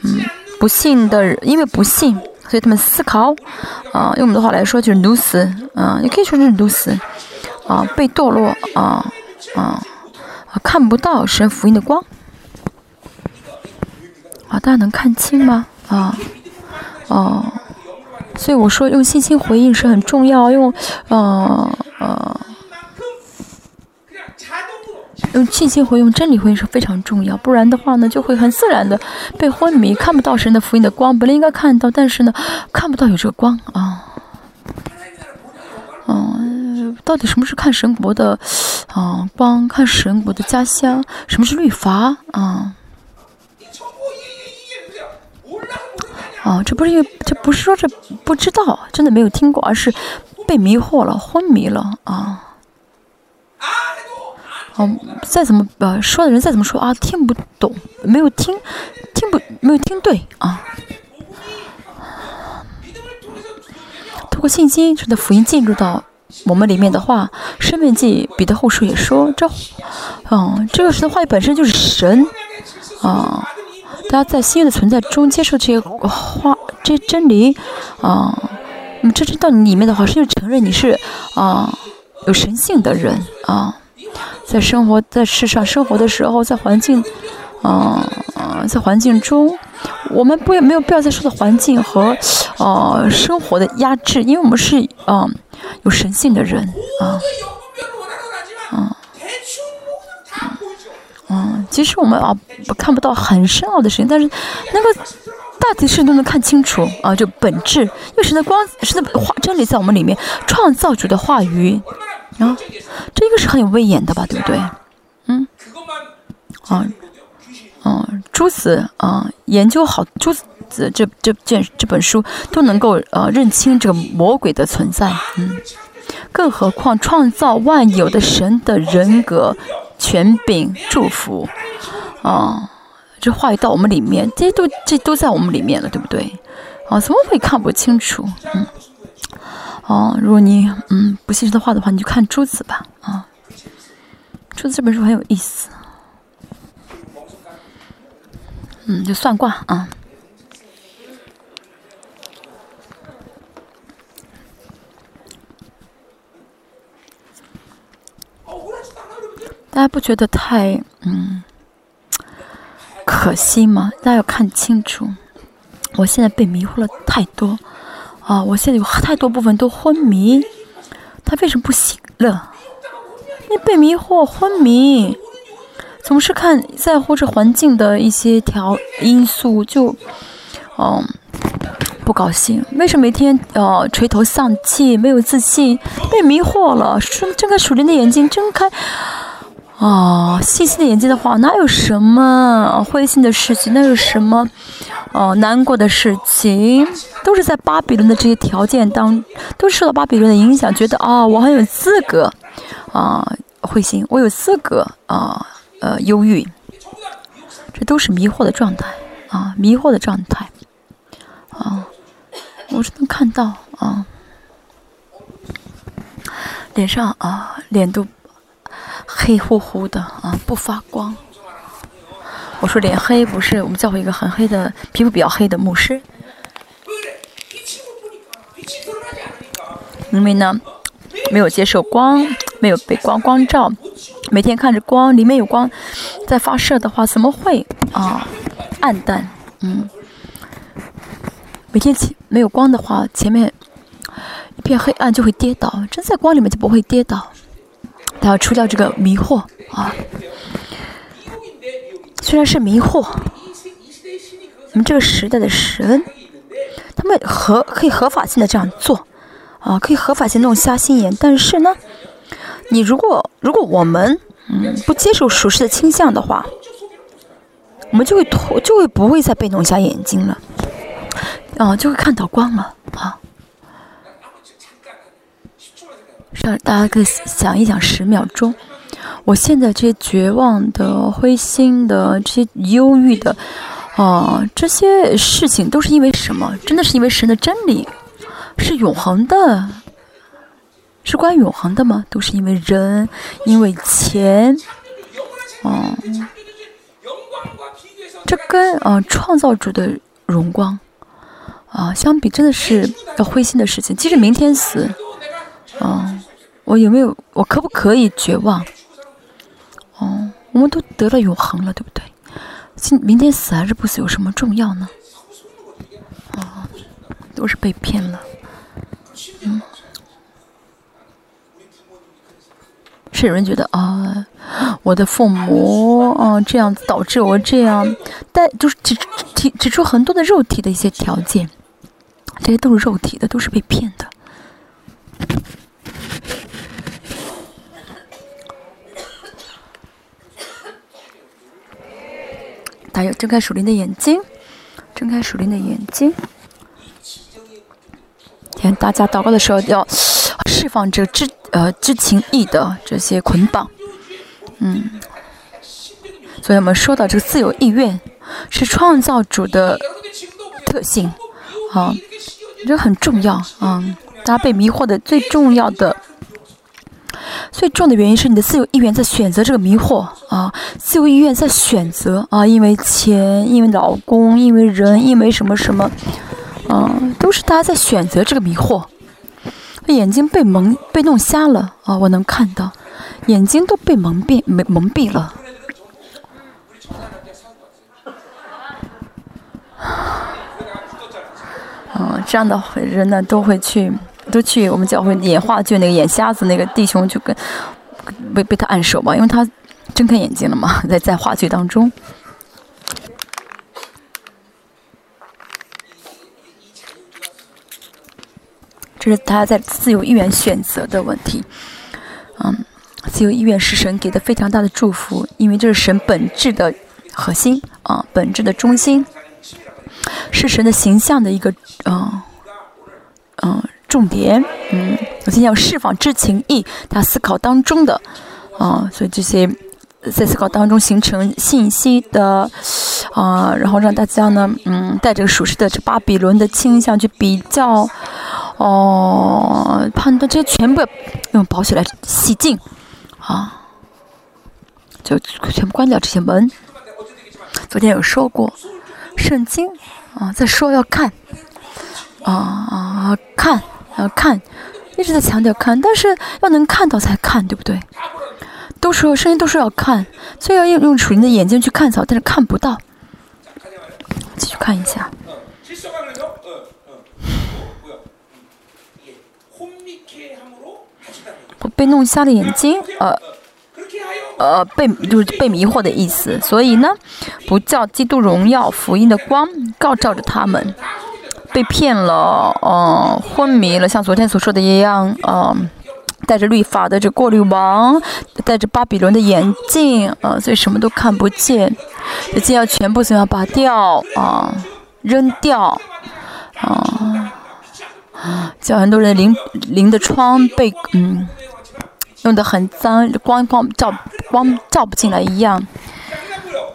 嗯，不信的，因为不信，所以他们思考啊，用我们的话来说就是 lose，啊，也可以说是 lose。啊，被堕落啊啊，看不到神福音的光啊，大家能看清吗？啊哦，所以我说用信心回应是很重要，用呃呃用信心回应、真理回应是非常重要，不然的话呢，就会很自然的被昏迷，看不到神的福音的光，本来应该看到，但是呢，看不到有这个光啊，嗯。到底什么是看神国的，啊光看神国的家乡？什么是律法？啊，啊，这不是因为这不是说这不知道，真的没有听过，而是被迷惑了，昏迷了啊。哦，再怎么呃说的人再怎么说啊，听不懂，没有听，听不没有听对啊。通过信心，使得福音进入到。我们里面的话，《生命记》彼得后书也说，这，嗯，这个神的话语本身就是神，啊，大家在新的存在中接受这些话、这些真理，啊，那么这到你里面的话，是就承认你是啊有神性的人啊，在生活在世上生活的时候，在环境，啊，在环境中，我们不也没有必要再受到环境和呃生活的压制，因为我们是嗯。有神性的人啊，嗯，其实我们啊看不到很深奥的事情，但是那个大体事都能看清楚啊，就本质，因为神的光，神的话真理在我们里面，创造主的话语啊，这个是很有威严的吧，对不对？嗯，啊，嗯，诸子啊，研究好诸子。这这件这本书都能够呃认清这个魔鬼的存在，嗯，更何况创造万有的神的人格、权柄、祝福，啊，这话语到我们里面，这些都这都在我们里面了，对不对？啊，怎么会看不清楚？嗯，哦，如果你嗯不信神的话的话，你就看《诸子》吧，啊，《诸子》这本书很有意思，嗯，就算卦啊。大家不觉得太嗯可惜吗？大家要看清楚，我现在被迷惑了太多啊！我现在有太多部分都昏迷，他为什么不行了？你被迷惑昏迷，总是看在乎这环境的一些条因素，就嗯不高兴。为什么每天呃垂头丧气，没有自信，被迷惑了？睁睁开属灵的眼睛，睁开啊细细的眼睛的话，哪有什么灰心的事情？哪有什么哦难过的事情？都是在巴比伦的这些条件当，都受到巴比伦的影响，觉得啊我很有资格啊灰心，我有资格啊。呃，忧郁，这都是迷惑的状态啊，迷惑的状态啊，我是能看到啊，脸上啊，脸都黑乎乎的啊，不发光。我说脸黑不是我们教会一个很黑的皮肤比较黑的牧师，因为呢，没有接受光，没有被光光照。每天看着光，里面有光在发射的话，怎么会啊暗淡？嗯，每天前没有光的话，前面一片黑暗就会跌倒。真在光里面就不会跌倒。他要除掉这个迷惑啊，虽然是迷惑，我们这个时代的神，他们合可以合法性的这样做啊，可以合法性弄瞎心眼，但是呢？你如果如果我们嗯不接受属实的倾向的话，我们就会脱就会不会再被弄瞎眼睛了，啊就会看到光了啊。让大家可以想一想十秒钟，我现在这些绝望的、灰心的、这些忧郁的啊这些事情都是因为什么？真的是因为神的真理是永恒的。是关于永恒的吗？都是因为人，因为钱，哦，这跟啊创造主的荣光啊相比，真的是要灰心的事情。即使明天死，啊，我有没有？我可不可以绝望？哦，我们都得了永恒了，对不对？今明天死还是不死有什么重要呢？啊，都是被骗了，嗯。是有人觉得啊，我的父母啊这样导致我这样，但就是指提指出很多的肉体的一些条件，这些都是肉体的，都是被骗的。还有睁开属灵的眼睛，睁开属灵的眼睛。天，大家祷告的时候要释放这知。呃，知情意的这些捆绑，嗯，所以我们说到这个自由意愿是创造主的特性，啊，这很重要啊。大家被迷惑的最重要的、最重要的原因是你的自由意愿在选择这个迷惑啊，自由意愿在选择啊，因为钱，因为老公，因为人，因为什么什么，嗯，都是大家在选择这个迷惑。眼睛被蒙被弄瞎了啊！我能看到，眼睛都被蒙蔽蒙蒙蔽了。嗯，这样的人呢，都会去，都去我们教会演话剧那个眼瞎子那个弟兄，就跟被被他按手嘛，因为他睁开眼睛了嘛，在在话剧当中。这是他在自由意愿选择的问题，嗯，自由意愿是神给的非常大的祝福，因为这是神本质的核心啊，本质的中心，是神的形象的一个嗯嗯重点，嗯，首先要释放知情意，他思考当中的啊，所以这些在思考当中形成信息的啊，然后让大家呢，嗯，带着属实的这巴比伦的倾向去比较。哦，判断这些全部用保起来洗净，啊，就全部关掉这些门。昨天有说过，圣经啊，在说要看，啊看啊看，一直在强调看，但是要能看到才看，对不对？都说声音都说要看，所以要用用属灵的眼睛去看草，但是看不到。继续看一下。被弄瞎了眼睛，呃，呃被就是被迷惑的意思。所以呢，不叫基督荣耀福音的光照照着他们，被骗了，嗯，昏迷了，像昨天所说的一样，嗯。戴着律法的这过滤王，戴着巴比伦的眼镜，啊，所以什么都看不见。这镜要全部怎样拔掉啊？扔掉啊？叫很多人灵灵的窗被嗯弄得很脏，光光照光照不进来一样。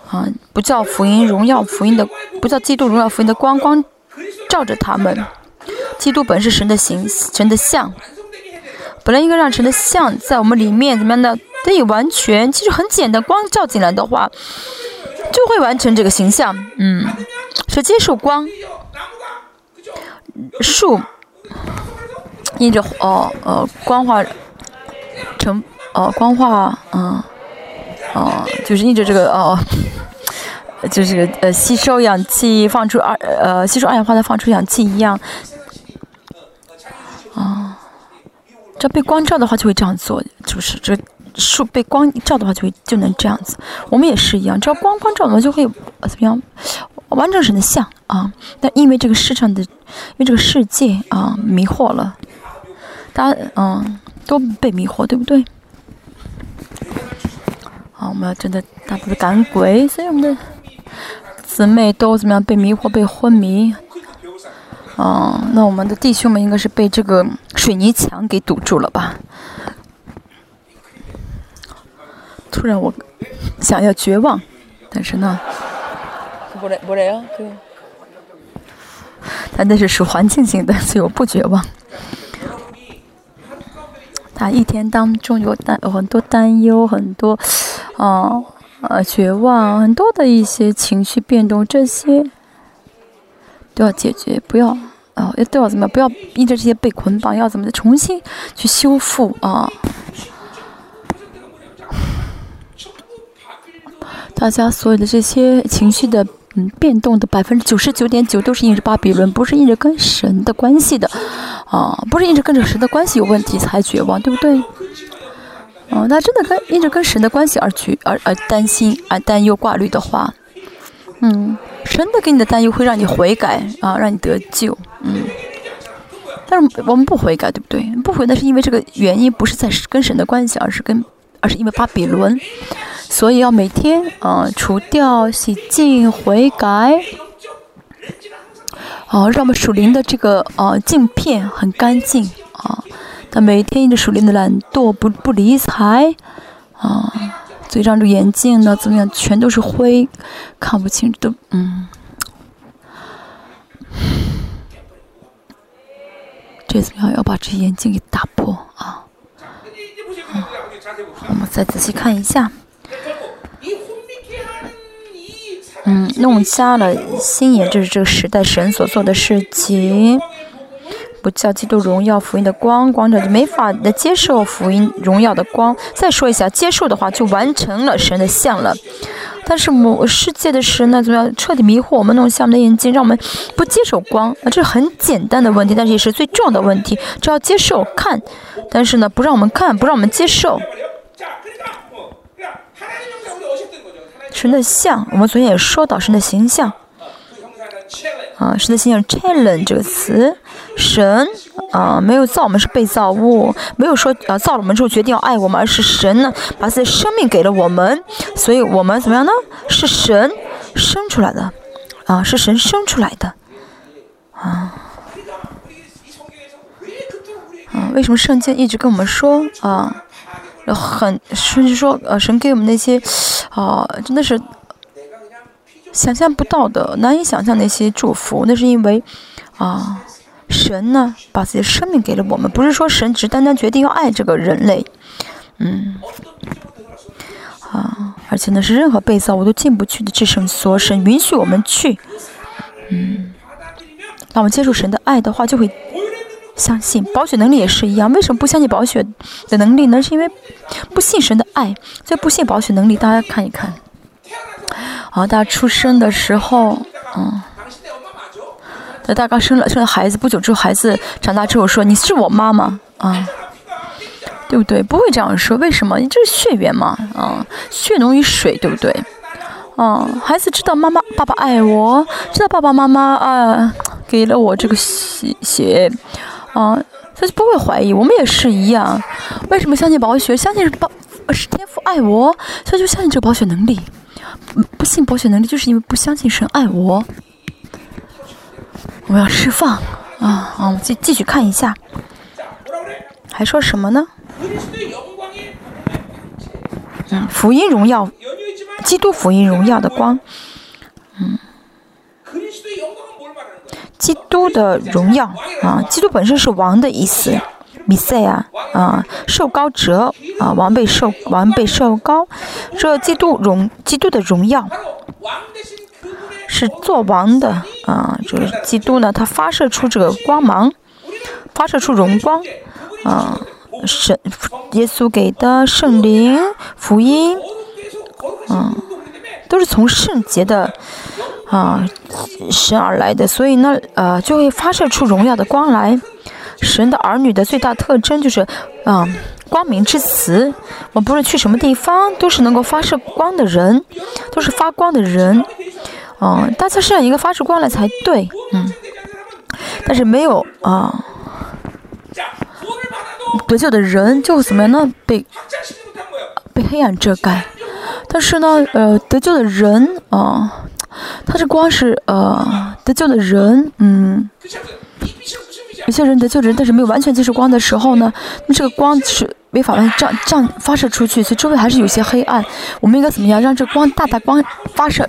啊，不叫福音荣耀福音的，不叫基督荣耀福音的光光照着他们。基督本是神的形，神的像。本来应该让神的像在我们里面怎么样的得以完全，其实很简单，光照进来的话，就会完成这个形象。嗯，是接受光，树，印着哦呃光化成哦光化嗯哦就是印着这个哦，就是呃吸收氧气放出二呃吸收二氧化碳放出氧气一样，啊。这被光照的话就会这样做，就是这树被光照的话就会就能这样子。我们也是一样，只要光光照，我们就会怎么样完整神的像啊。但因为这个世上的，因为这个世界啊迷惑了，大家嗯都被迷惑，对不对？啊，我们要真的大部分赶鬼，所以我们的姊妹都怎么样被迷惑、被昏迷。哦，那我们的弟兄们应该是被这个水泥墙给堵住了吧？突然我想要绝望，但是呢。他那是属环境性的，所以我不绝望。他一天当中有担有很多担忧，很多哦呃呃绝望，很多的一些情绪变动，这些都要解决，不要。啊，要都要怎么？不要因着这些被捆绑，要怎么的重新去修复啊？大家所有的这些情绪的嗯变动的百分之九十九点九都是因着巴比伦，不是因着跟神的关系的啊，不是因着跟着神的关系有问题才绝望，对不对？哦，那真的跟因着跟神的关系而去而而担心而担忧挂虑的话，嗯。神的给你的担忧会让你悔改啊，让你得救，嗯。但是我们不悔改，对不对？不悔，那是因为这个原因不是在跟神的关系，而是跟，而是因为巴比伦，所以要每天啊除掉、洗净、悔改，哦，让我们属灵的这个呃镜片很干净啊。他每天因着属灵的懒惰不不理睬啊。嘴上这眼镜呢，怎么样？全都是灰，看不清，都嗯。这怎么样？要把这眼镜给打破啊！我们再仔细看一下。嗯，弄瞎了心眼，这是这个时代神所做的事情。不叫基督荣耀福音的光，光者就没法的接受福音荣耀的光。再说一下，接受的话就完成了神的像了。但是某世界的神呢，怎么样彻底迷惑我们弄瞎我们的眼睛，让我们不接受光？啊，这是很简单的问题，但是也是最重要的问题。只要接受看，但是呢，不让我们看，不让我们接受。神的像，我们昨天也说到神的形象。啊，神的形象 challenge 这个词，神啊没有造我们是被造物，没有说啊造了我们之后决定要爱我们，而是神呢把自己的生命给了我们，所以我们怎么样呢？是神生出来的，啊是神生出来的，啊，啊为什么圣经一直跟我们说啊，很甚至说呃神给我们那些啊真的是。想象不到的、难以想象那些祝福，那是因为，啊，神呢把自己的生命给了我们，不是说神只单单决定要爱这个人类，嗯，啊，而且呢是任何被造物都进不去的至圣所，神允许我们去，嗯，当我们接受神的爱的话，就会相信保血能力也是一样。为什么不相信保血的能力呢？是因为不信神的爱，所以不信保血能力。大家看一看。啊，他出生的时候，嗯，在大刚生了生了孩子不久之后，孩子长大之后说：“你是我妈妈啊？”对不对？不会这样说，为什么？你这是血缘嘛，啊，血浓于水，对不对？啊，孩子知道妈妈、爸爸爱我，知道爸爸妈妈啊给了我这个血血，啊，他就不会怀疑。我们也是一样，为什么相信保血？相信是保是天父爱我，所以就相信这个保血能力。不信博学能力，就是因为不相信神爱我。我要释放啊！啊，我继继续看一下，还说什么呢？嗯，福音荣耀，基督福音荣耀的光，嗯，基督的荣耀啊，基督本身是王的意思，米赛啊啊，受高者啊，王被受王被受高，这基督荣基督的荣耀是做王的啊，就是基督呢，他发射出这个光芒，发射出荣光啊。神耶稣给的圣灵福音，嗯，都是从圣洁的啊神而来的，所以呢，呃，就会发射出荣耀的光来。神的儿女的最大特征就是，嗯，光明之词。我不论去什么地方，都是能够发射光的人，都是发光的人。嗯，大家身上应该发出光来才对，嗯，但是没有啊。得救的人就怎么样呢？被被黑暗遮盖。但是呢，呃，得救的人啊，他这光是呃得救的人，嗯，有些人得救人，但是没有完全接受光的时候呢，那这个光是没法完这样这样发射出去，所以周围还是有些黑暗。我们应该怎么样让这光大大光发射？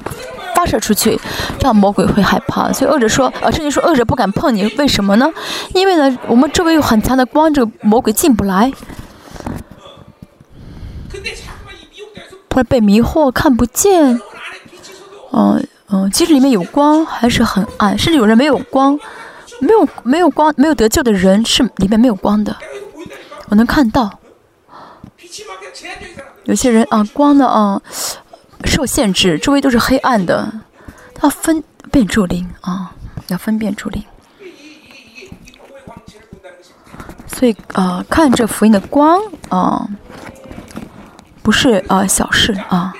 发射出去，这样魔鬼会害怕。所以恶者说，呃，甚至说恶者不敢碰你，为什么呢？因为呢，我们周围有很强的光，这个魔鬼进不来。会被迷惑，看不见。嗯嗯，即使里面有光，还是很暗。甚至有人没有光，没有没有光，没有得救的人是里面没有光的。我能看到，有些人啊，光的啊。受限制，周围都是黑暗的，他分辨主灵啊，要分辨主灵。所以啊，看这福音的光啊，不是啊小事啊。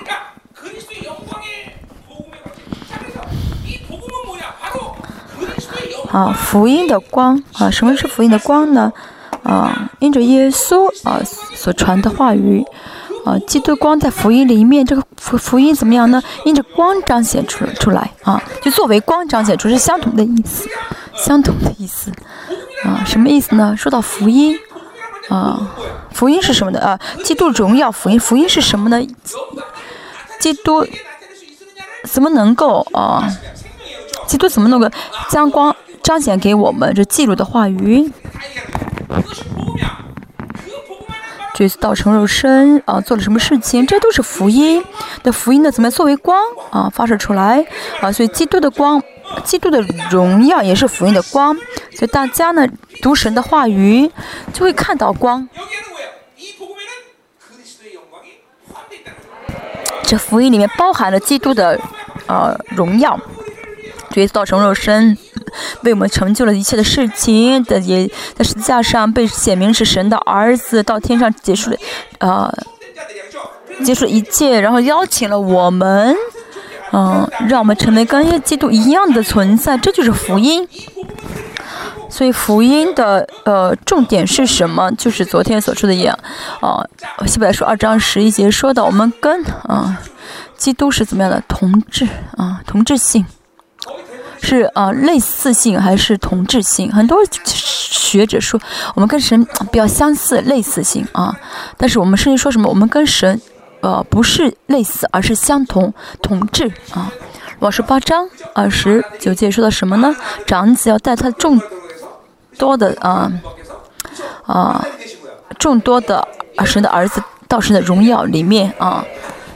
啊，福音的光啊，什么是福音的光呢？啊，因着耶稣啊所传的话语。啊，基督光在福音里面，这个福福音怎么样呢？因着光彰显出出来啊，就作为光彰显出是相同的意思，相同的意思啊，什么意思呢？说到福音啊，福音是什么的啊？基督荣耀福音，福音是什么呢？基督怎么能够啊？基督怎么能够将光彰显给我们？这记录的话语。这次道成肉身啊，做了什么事情？这都是福音。那福音呢？怎么作为光啊发射出来啊？所以基督的光，基督的荣耀也是福音的光。所以大家呢读神的话语，就会看到光。这福音里面包含了基督的呃荣耀。这次道成肉身。为我们成就了一切的事情，的也在十字架上被显明是神的儿子，到天上结束了，呃，结束一切，然后邀请了我们，嗯，让我们成为跟耶基督一样的存在，这就是福音。所以福音的呃重点是什么？就是昨天所说的一样，啊，希伯来书二章十一节说的，我们跟啊基督是怎么样的同质啊同质性。是呃，类似性还是同质性？很多学者说我们跟神比较相似，类似性啊。但是我们甚至说什么，我们跟神呃不是类似，而是相同同质啊。老十八章二十九节说的什么呢？长子要带他众多的啊啊众多的神的儿子到神的荣耀里面啊。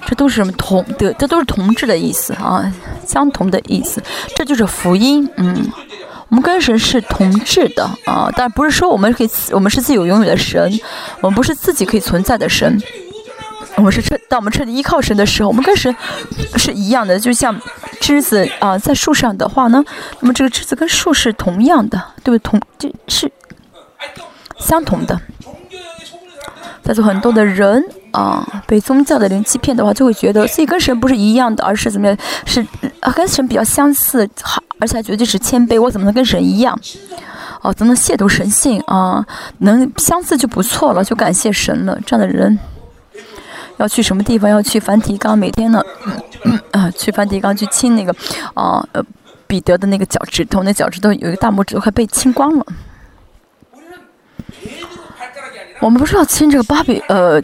这都是什么同的？这都是同质的意思啊，相同的意思。这就是福音，嗯，我们跟神是同质的啊，但不是说我们可以，我们是自有永远的神，我们不是自己可以存在的神，我们是彻，当我们彻底依靠神的时候，我们跟神是一样的，就像枝子啊，在树上的话呢，那么这个枝子跟树是同样的，对不对？同就是相同的。在座很多的人啊，被宗教的人欺骗的话，就会觉得自己跟神不是一样的，而是怎么样？是啊，跟神比较相似，好，而且还觉得这是谦卑，我怎么能跟神一样？哦，怎么能亵渎神性啊？能相似就不错了，就感谢神了。这样的人要去什么地方？要去梵蒂冈，每天呢，啊，去梵蒂冈去亲那个，啊，呃，彼得的那个脚趾头，那脚趾头有一个大拇指都快被亲光了。我们不是要亲这个巴比，呃，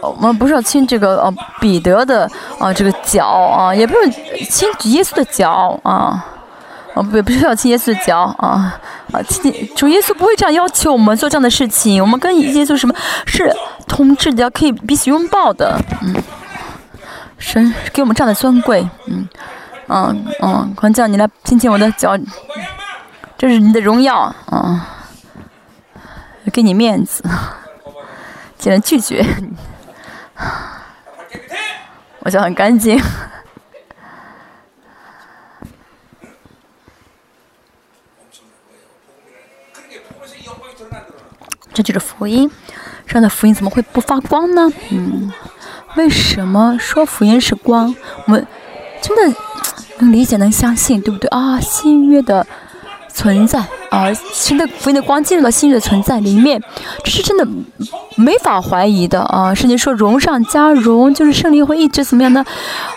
我们不是要亲这个呃彼得的啊这个脚啊，也不用亲耶稣的脚啊，啊不不是要亲耶稣的脚啊啊亲主耶稣不会这样要求我们做这样的事情，我们跟耶稣什么是同志的，可以彼此拥抱的，嗯，神给我们这样的尊贵，嗯。嗯嗯，关将你来亲亲我的脚，这是你的荣耀啊，给你面子。竟然拒绝，我就很干净。这就是福音，这样的福音怎么会不发光呢？嗯，为什么说福音是光？我们真的能理解、能相信，对不对啊？新约的。存在啊，新的福音的光进入到新的存在里面，这是真的没法怀疑的啊！圣经说荣上加荣，就是圣灵会一直怎么样呢？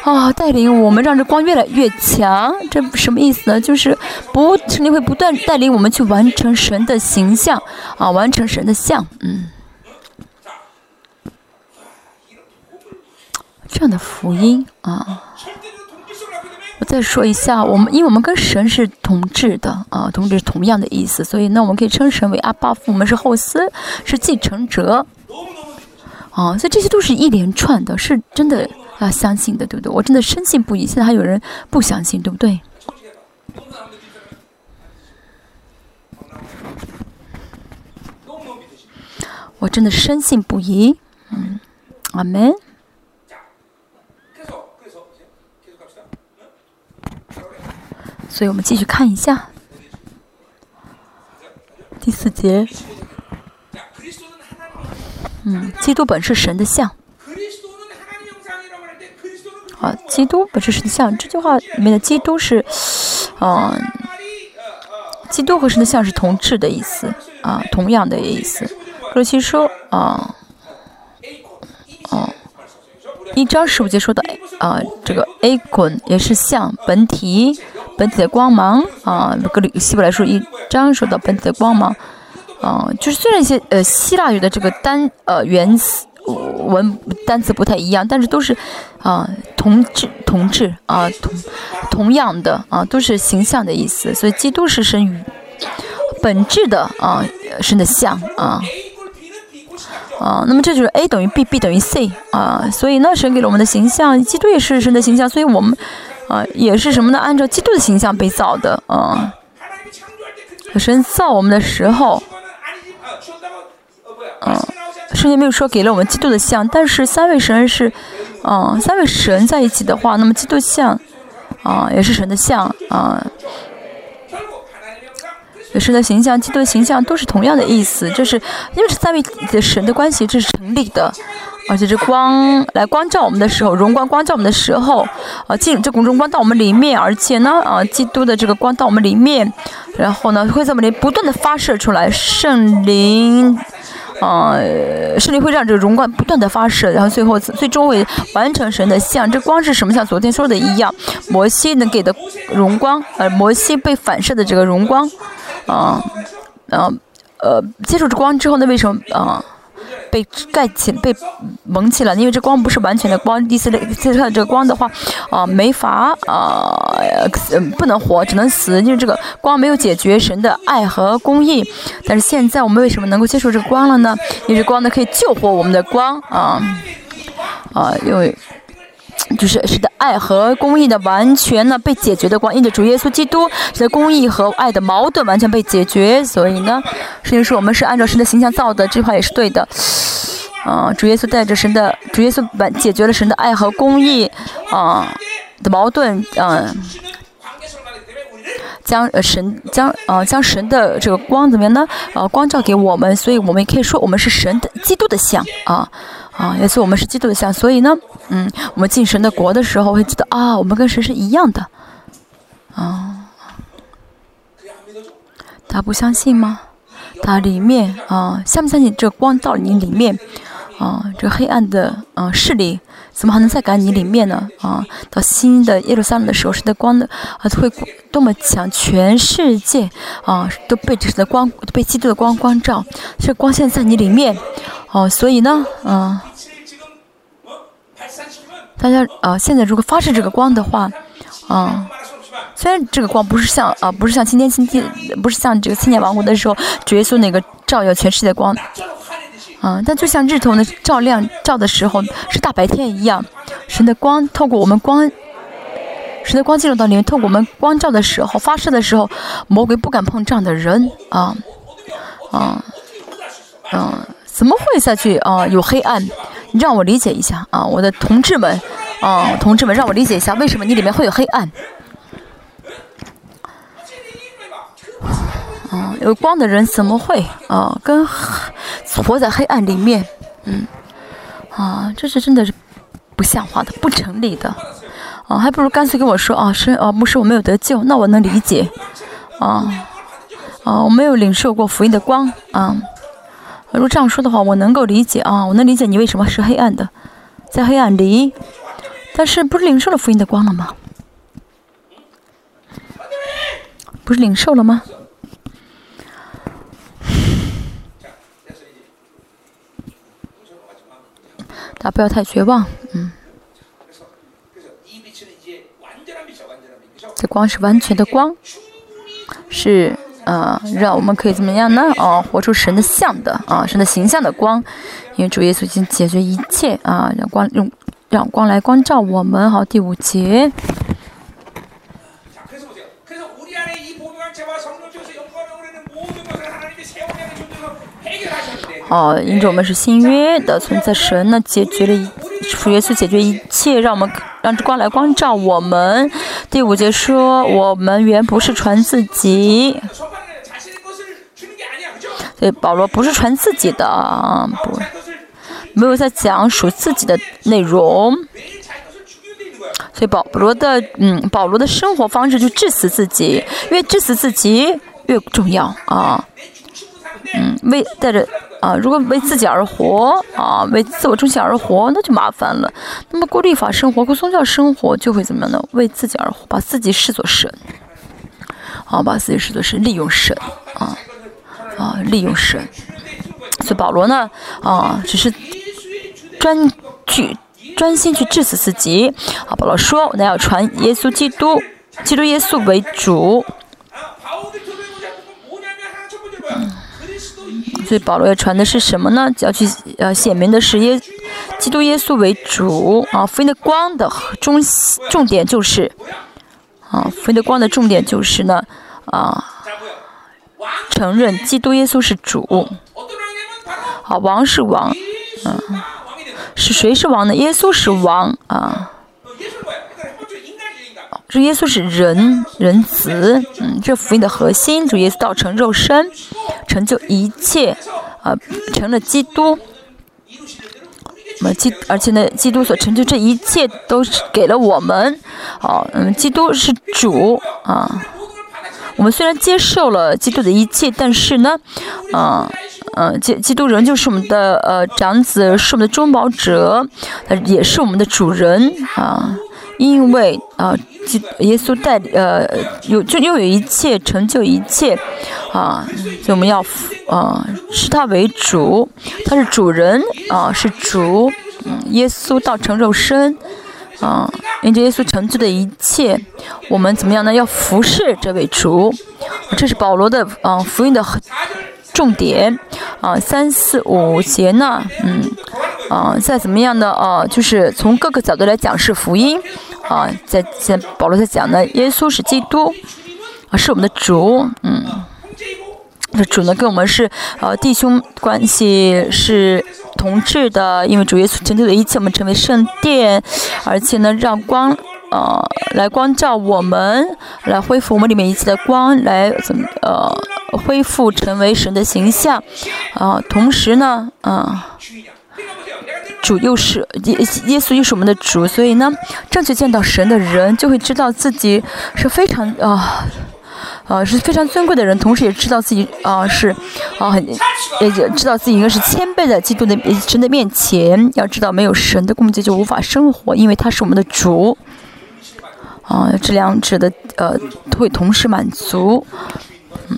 啊，带领我们让这光越来越强，这什么意思呢？就是不圣灵会不断带领我们去完成神的形象啊，完成神的像，嗯，这样的福音啊。再说一下，我们因为我们跟神是同质的啊，同质是同样的意思，所以呢，我们可以称神为阿巴父，我们是后嗣，是继承者，啊，所以这些都是一连串的，是真的要相信的，对不对？我真的深信不疑。现在还有人不相信，对不对？我真的深信不疑，嗯，阿门。所以我们继续看一下第四节。嗯，基督本是神的像。啊，基督本是神像。这句话里面的基督是，嗯，基督和神的像是同质的意思啊，同样的意思。格罗西说啊，哦，一章十五节说的啊，这个 A 滚也是像本体。本体的光芒啊，格里希伯来说一章说到本体的光芒，啊，就是虽然一些呃希腊语的这个单呃原词文单词不太一样，但是都是啊同质同质啊同同样的啊都是形象的意思，所以基督是神与本质的啊神的像啊啊，那么这就是 A 等于 B，B 等于 C 啊，所以呢神给了我们的形象，基督也是神的形象，所以我们。啊，也是什么呢？按照基督的形象被造的啊。神造我们的时候，嗯，圣经没有说给了我们基督的像，但是三位神是，嗯，三位神在一起的话，那么基督像，啊，也是神的像啊。神的形象、基督的形象都是同样的意思，就是因为是三位的神的关系，这是成立的。而且这光来光照我们的时候，荣光光照我们的时候，啊，进这股荣光到我们里面，而且呢，啊，基督的这个光到我们里面，然后呢，会在我们里不断的发射出来，圣灵，啊，圣灵会让这个荣光不断的发射，然后最后最终会完成神的像。这光是什么？像昨天说的一样，摩西能给的荣光，呃，摩西被反射的这个荣光，啊，呃，呃，接触这光之后，那为什么啊？被盖起、被蒙起来，因为这光不是完全的光。第四类，第四这个光的话，啊，没法啊，不能活，只能死，因为这个光没有解决神的爱和公义。但是现在我们为什么能够接受这个光了呢？因为光呢可以救活我们的光啊啊，因为。就是是的爱和公义的完全呢被解决的光，因着主耶稣基督，使得公义和爱的矛盾完全被解决。所以呢，实际上我们是按照神的形象造的，这句话也是对的。啊，主耶稣带着神的，主耶稣完解决了神的爱和公义啊的矛盾，嗯。将呃神将呃将神的这个光怎么样呢？呃，光照给我们，所以我们也可以说我们是神的基督的像啊啊，也是我们是基督的像。所以呢，嗯，我们进神的国的时候会记得啊，我们跟神是一样的啊。他不相信吗？他里面啊，相不相信这光到你里面啊？这黑暗的啊势力。怎么还能再赶你里面呢？啊，到新的耶路撒冷的时候，是的光的啊会多么强，全世界啊都被这的光被基督的光光照，这光线在你里面，哦，所以呢，嗯，大家啊，现在如果发射这个光的话，啊，虽然这个光不是像啊不是像今天今天不是像这个千年王国的时候，主耶稣那个照耀全世界光。啊，但就像日头的照亮照的时候是大白天一样，神的光透过我们光，神的光进入到里面，透过我们光照的时候发射的时候，魔鬼不敢碰这样的人啊啊啊！怎么会再去啊有黑暗？你让我理解一下啊，我的同志们啊，同志们，让我理解一下为什么你里面会有黑暗？啊，有光的人怎么会啊跟？活在黑暗里面，嗯，啊，这是真的是不像话的，不成立的，啊，还不如干脆跟我说啊，是啊，牧师我没有得救，那我能理解，啊，啊，我没有领受过福音的光，啊，如果这样说的话，我能够理解啊，我能理解你为什么是黑暗的，在黑暗里，但是不是领受了福音的光了吗？不是领受了吗？啊不要太绝望，嗯。这光是完全的光，是呃，让我们可以怎么样呢？哦，活出神的像的啊，神的形象的光。因为主耶稣已经解决一切啊，让光用让光来光照我们。好，第五节。哦，因着我们是新约的存在，神呢解决了一主耶稣解决一切，让我们让光来光照我们。第五节说，我们原不是传自己，所以保罗不是传自己的，不，没有在讲属自己的内容。所以保罗的嗯，保罗的生活方式就致死自己，越致死自己越重要啊。嗯，为带着啊，如果为自己而活啊，为自我中心而活，那就麻烦了。那么过律法生活、过宗教生活，就会怎么样呢？为自己而活，把自己视作神，啊，把自己视作神，利用神，啊，啊，利用神。所以保罗呢，啊，只是专去专心去治死自己。啊，保罗说，我要传耶稣基督，基督耶稣为主。所以保罗要传的是什么呢？要去呃显明的是耶基督耶稣为主啊，福音的光的中重点就是啊，福音的光的重点就是呢啊，承认基督耶稣是主。好，王是王，嗯，是谁是王呢？耶稣是王啊。主耶稣是人人子，嗯，这福音的核心。主耶稣道成肉身，成就一切，啊，成了基督。我们基，而且呢，基督所成就这一切都是给了我们。哦，嗯，基督是主啊。我们虽然接受了基督的一切，但是呢，啊，嗯，基基督仍旧是我们的呃长子，是我们的中保者，呃，也是我们的主人啊。因为啊，耶稣带呃有就拥有一切成就一切啊，所以我们要啊视他为主，他是主人啊是主，嗯，耶稣道成肉身啊，因着耶稣成就的一切，我们怎么样呢？要服侍这位主，这是保罗的啊福音的重点啊，三四五节呢，嗯。啊，再怎么样的啊，就是从各个角度来讲是福音，啊，在在保罗在讲呢，耶稣是基督，啊，是我们的主，嗯，这主呢跟我们是呃弟兄关系是同志的，因为主耶稣成就的一切，我们成为圣殿，而且呢让光呃来光照我们，来恢复我们里面一切的光，来怎么呃恢复成为神的形象，啊，同时呢，啊。主又是耶耶稣又是我们的主，所以呢，正确见到神的人就会知道自己是非常啊，啊是非常尊贵的人，同时也知道自己啊是啊很也知道自己应该是谦卑的基督的神的面前。要知道没有神的供给就无法生活，因为他是我们的主。啊，这两者的呃会同时满足。嗯，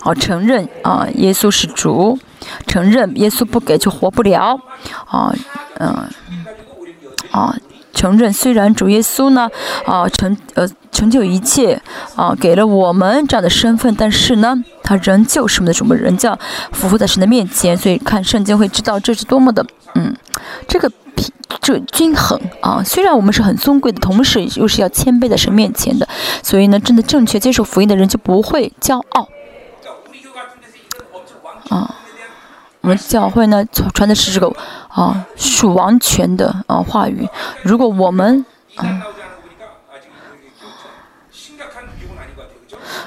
好，承认啊，耶稣是主。承认耶稣不给就活不了，啊，嗯，啊，承认虽然主耶稣呢，啊成呃成就一切，啊给了我们这样的身份，但是呢，他仍旧是我们的主，我们人叫匍匐在神的面前，所以看圣经会知道这是多么的，嗯，这个平这均衡啊，虽然我们是很尊贵的，同时又是要谦卑在神面前的，所以呢，真的正确接受福音的人就不会骄傲，啊。我们教会呢传的是这个啊属王权的啊话语。如果我们啊，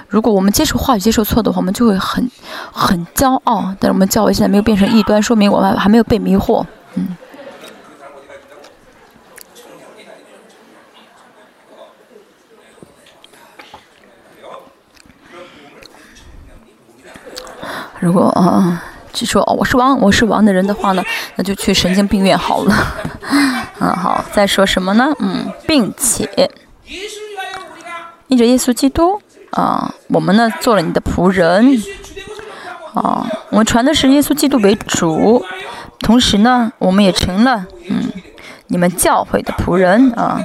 如果我们接受话语接受错的话，我们就会很很骄傲。但是我们教会现在没有变成异端，说明我们还没有被迷惑。嗯。如果啊。就说哦，我是王，我是王的人的话呢，那就去神经病院好了。嗯，好，再说什么呢？嗯，并且，因着耶稣基督啊，我们呢做了你的仆人啊，我们传的是耶稣基督为主，同时呢，我们也成了嗯你们教会的仆人啊，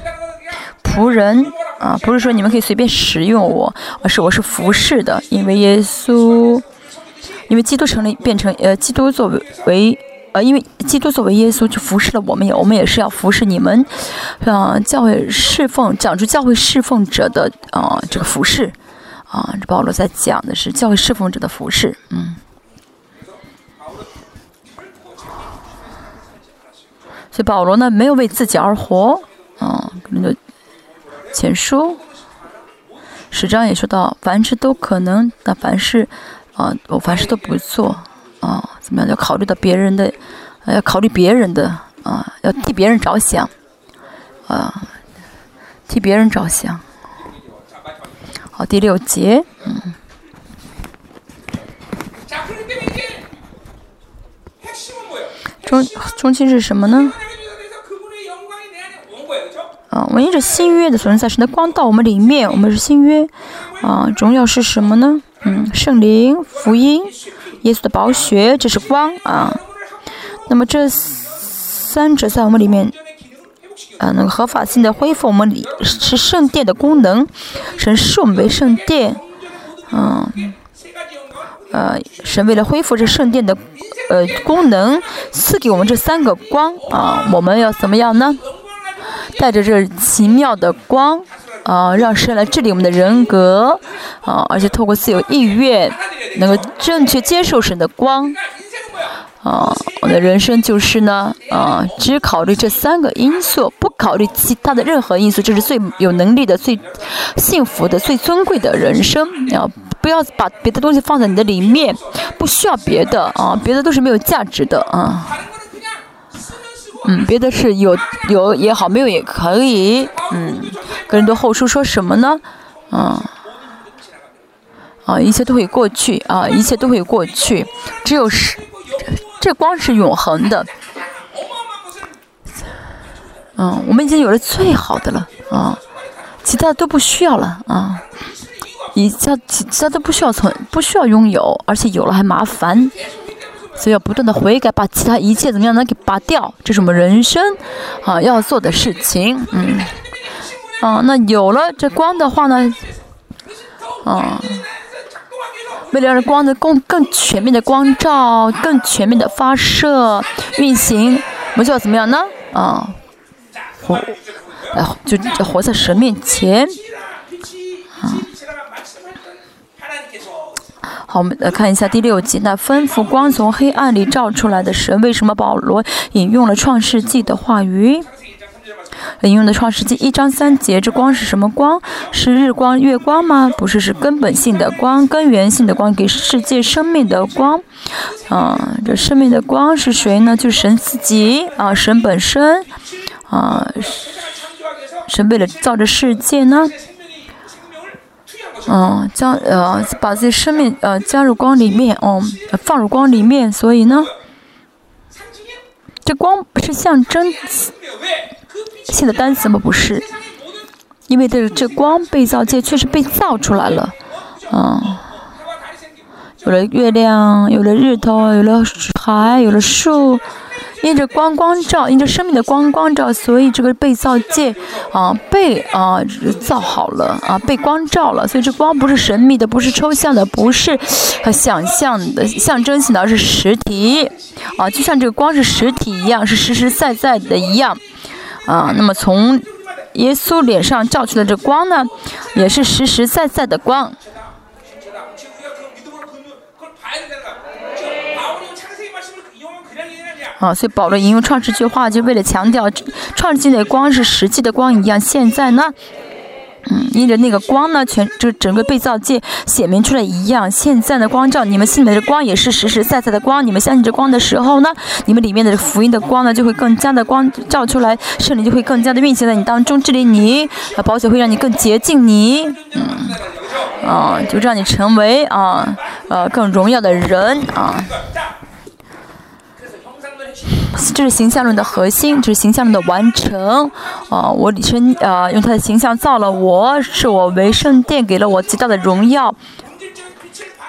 仆人啊，不是说你们可以随便使用我，而是我是服侍的，因为耶稣。因为基督成了变成呃，基督作为呃，因为基督作为耶稣去服侍了我们，也我们也是要服侍你们，啊，教会侍奉讲出教会侍奉者的啊这个服侍，啊，这保罗在讲的是教会侍奉者的服侍，嗯。所以保罗呢没有为自己而活，啊，那个前书十章也说到，凡事都可能，但凡事。啊，我凡事都不做，啊，怎么样？要考虑到别人的，要考虑别人的，啊，要替别人着想，啊，替别人着想。好，第六节，嗯。中中心是什么呢？啊，我因着新约的存在，神的光到我们里面，我们是新约，啊，荣耀是什么呢？嗯，圣灵、福音、耶稣的宝血，这是光啊。那么这三者在我们里面，啊，那个合法性的恢复我们是圣殿的功能，神视我们为圣殿，嗯，呃，神为了恢复这圣殿的呃功能，赐给我们这三个光啊，我们要怎么样呢？带着这奇妙的光。啊，让神来治理我们的人格，啊，而且透过自由意愿，能够正确接受神的光，啊，我的人生就是呢，啊，只考虑这三个因素，不考虑其他的任何因素，这是最有能力的、最幸福的、最尊贵的人生。啊，不要把别的东西放在你的里面，不需要别的，啊，别的都是没有价值的，啊。嗯，别的是有有也好，没有也可以。嗯，跟人多后书说什么呢？啊啊，一切都会过去啊，一切都会过去，只有是这光是永恒的。嗯，我们已经有了最好的了啊，其他的都不需要了啊，一下其其他都不需要存，不需要拥有，而且有了还麻烦。所以要不断的悔改，把其他一切怎么样能给拔掉，这是我们人生啊要做的事情。嗯，啊，那有了这光的话呢，啊，为了让光的更更全面的光照，更全面的发射运行，我们就要怎么样呢？啊，活，哎，就活在神面前，啊。好，我们来看一下第六集。那吩咐光从黑暗里照出来的神，为什么保罗引用了创世纪的话语？引用的创世纪一章三节，这光是什么光？是日光、月光吗？不是，是根本性的光，根源性的光，给世界生命的光。啊，这生命的光是谁呢？就是神自己啊，神本身啊，神为了造这世界呢，嗯，将呃把自己生命呃加入光里面，哦，放入光里面，所以呢。这光不是象征性的单词吗？不是，因为这这光被造界确实被造出来了，啊，有了月亮，有了日头，有了海，有了树。因着光光照，因着生命的光光照，所以这个被造界啊被啊造好了啊被光照了，所以这光不是神秘的，不是抽象的，不是和想象的象征性的，而是实体啊，就像这个光是实体一样，是实实在在的一样啊。那么从耶稣脸上照出的这光呢，也是实实在在的光。啊，所以保罗引用创世句话，就为了强调创世纪的光是实际的光一样。现在呢，嗯，因着那个光呢，全就整个被造界显明出来一样。现在的光照你们心里的光也是实实在在的光。你们相信这光的时候呢，你们里面的福音的光呢，就会更加的光照出来，圣灵就会更加的运行在你当中，治理你，啊，保险会让你更洁净你，嗯，啊，就让你成为啊，呃，更荣耀的人啊。这是形象论的核心，这是形象论的完成。啊，我李生啊，用他的形象造了我，是我为圣殿，给了我极大的荣耀。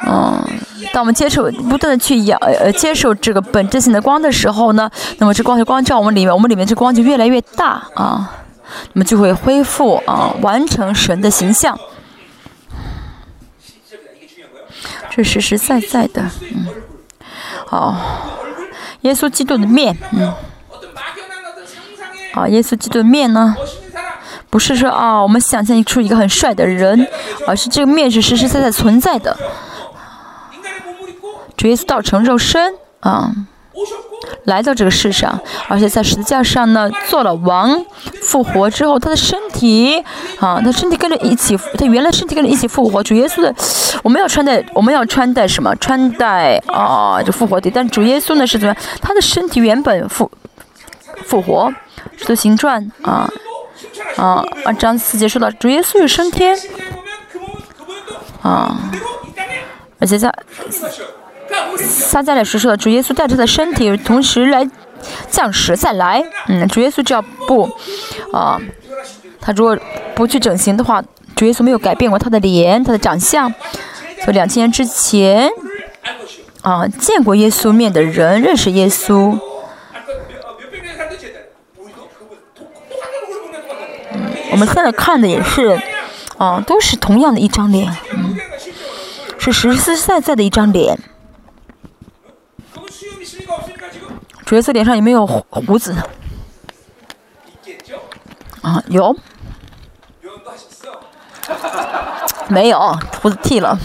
嗯，当我们接受不断的去养呃接受这个本质性的光的时候呢，那么这光是光照我们里面，我们里面这光就越来越大啊，那么就会恢复啊，完成神的形象。这实实在在的，嗯，好。耶稣基督的面，嗯，啊，耶稣基督的面呢，不是说啊，我们想象出一个很帅的人，而是这个面是实实在在存在的。主耶稣道成肉身，啊。来到这个世上，而且在十字架上呢做了王，复活之后，他的身体啊，他身体跟着一起，他原来身体跟着一起复活。主耶稣的，我们要穿戴，我们要穿戴什么？穿戴啊，就复活体。但主耶稣呢是怎么样？他的身体原本复复活，使徒行传啊啊啊，章四节说到主耶稣有升天啊，而且在。撒加利说说的，主耶稣带着他的身体，同时来降世再来。嗯，主耶稣只要不啊，他如果不去整形的话，主耶稣没有改变过他的脸，他的长相。就两千年之前啊，见过耶稣面的人，认识耶稣。嗯，我们现在看的也是啊，都是同样的一张脸，嗯，是实实在在的一张脸。主耶稣脸上有没有胡子？啊，有。没有，胡子剃了。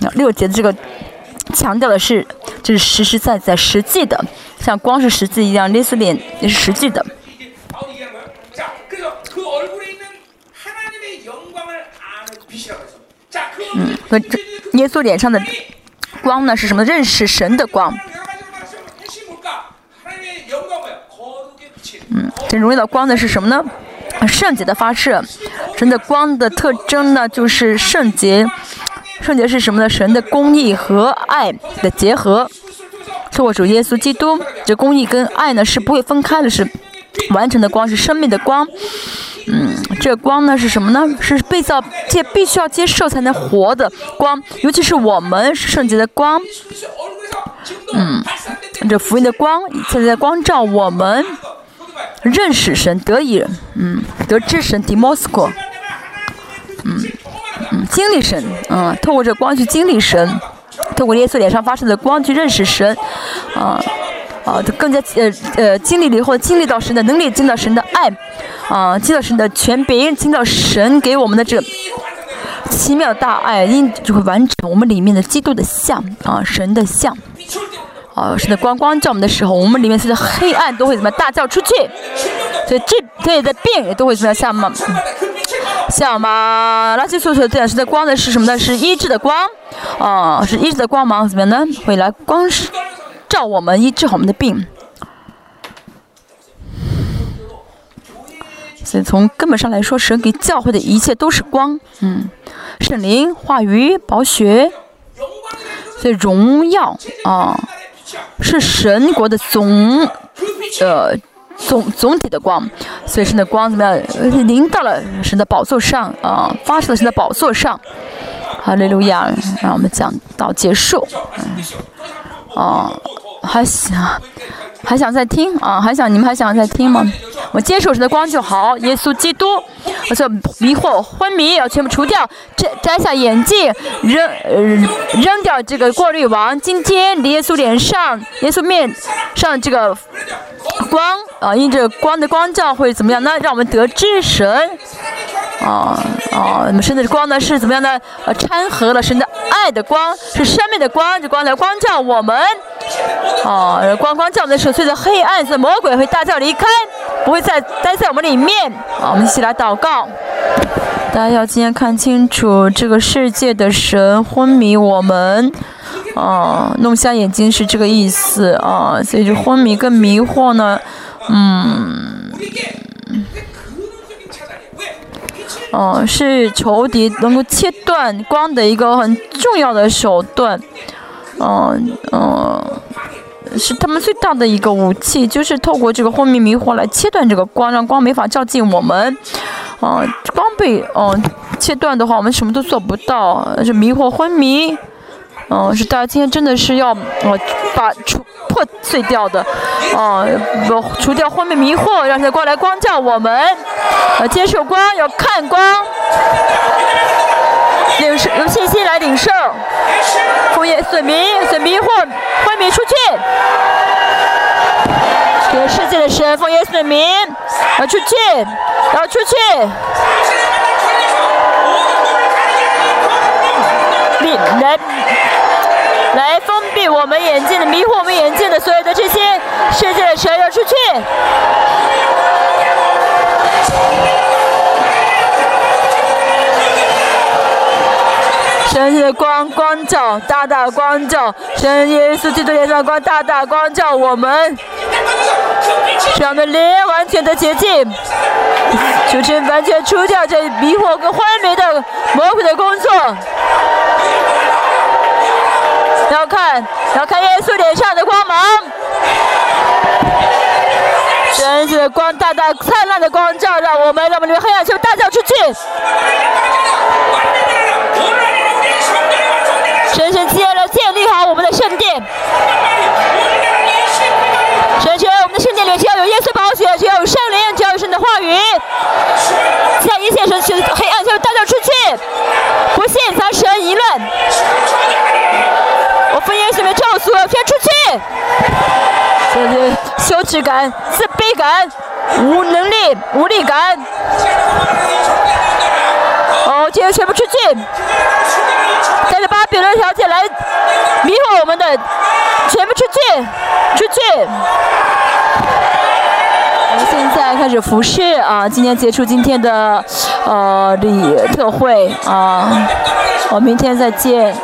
那六节的这个强调的是，就是实实在在、实际的，像光是实际一样，耶稣脸也是实际的。和这耶稣脸上的光呢是什么？认识神的光。嗯，这荣耀的光呢是什么呢？圣洁的发射。神的光的特征呢就是圣洁。圣洁是什么呢？神的公义和爱的结合。透过主耶稣基督，这公义跟爱呢是不会分开的，是完成的光，是生命的光。嗯，这光呢是什么呢？是被造界必须要接受才能活的光，尤其是我们是圣洁的光。嗯，这福音的光现在光照我们，认识神得以嗯得知神 demosco，嗯嗯经历神，嗯透过这光去经历神，透过耶稣脸上发射的光去认识神，啊。啊，就更加呃呃经历了以后，经历到神的能力，经历到神的爱，啊，经历到神的权柄，经历到神给我们的这个奇妙大爱，因就会完成我们里面的基督的像啊，神的像。啊，神的光光照我们的时候，我们里面是黑暗都会怎么大叫出去？所以这这里的病也都会怎么样？像吗？像吗？垃圾所说的神的光的是什么呢？是医治的光，啊，是医治的光芒，怎么样呢？会来光是照我们，医治好我们的病。所以从根本上来说，神给教会的一切都是光，嗯，圣灵、话语、宝血，所以荣耀啊。是神国的总，呃，总总体的光，所以神的光怎么样？临到了神的宝座上啊，发射到神的宝座上。哈利路亚！让我们讲到结束。嗯，哦，还想。还想再听啊？还想你们还想再听吗？我接受神的光就好。耶稣基督，我说迷惑昏迷要全部除掉，摘摘下眼镜，扔呃扔掉这个过滤网。今天耶稣脸上，耶稣面上这个光啊，因着光的光照会怎么样呢？让我们得知神。啊啊！那么神的光呢是怎么样呢？呃，掺和了神的爱的光，是生命的光，这光来光照我们。啊，光光照的时候，随着黑暗，这魔鬼会大叫离开，不会再待在我们里面。啊，我们一起来祷告。大家要今天看清楚，这个世界的神昏迷我们，啊，弄瞎眼睛是这个意思啊。所以就昏迷跟迷惑呢，嗯。哦，是仇敌能够切断光的一个很重要的手段，嗯嗯，是他们最大的一个武器，就是透过这个昏迷迷惑来切断这个光，让光没法照进我们。嗯，光被嗯切断的话，我们什么都做不到，就迷惑昏迷。嗯，是大家今天真的是要哦把除破碎掉的，哦，除掉昏迷迷惑，让这光来光照我们，要接受光，要看光，领受用信心来领受，枫叶损迷损迷惑昏迷出去，全世界的神枫叶损迷要出去，要出去，来。来封闭我们眼睛的，迷惑我们眼睛的所有的这些世界的神要出去。神的光光照，大大光照，神耶稣基督脸上光大大光照我们，让我们脸完全的洁净，求神完全除掉这迷惑跟昏迷的魔鬼的工作。要看，要看耶稣脸上的光芒，神的光大大灿烂的光照，让我们让我们里面黑暗就大叫出去。神神接了建立好我们的圣殿，神神我们的圣殿里只要有耶稣宝血，只要有圣羞耻感、自卑感、无能力、无力感。哦，这些全部出去！带着巴比伦小姐来迷惑我们的，全部出去！出去！我们现在开始服侍啊！今天结束今天的呃礼特会啊！我明天再见。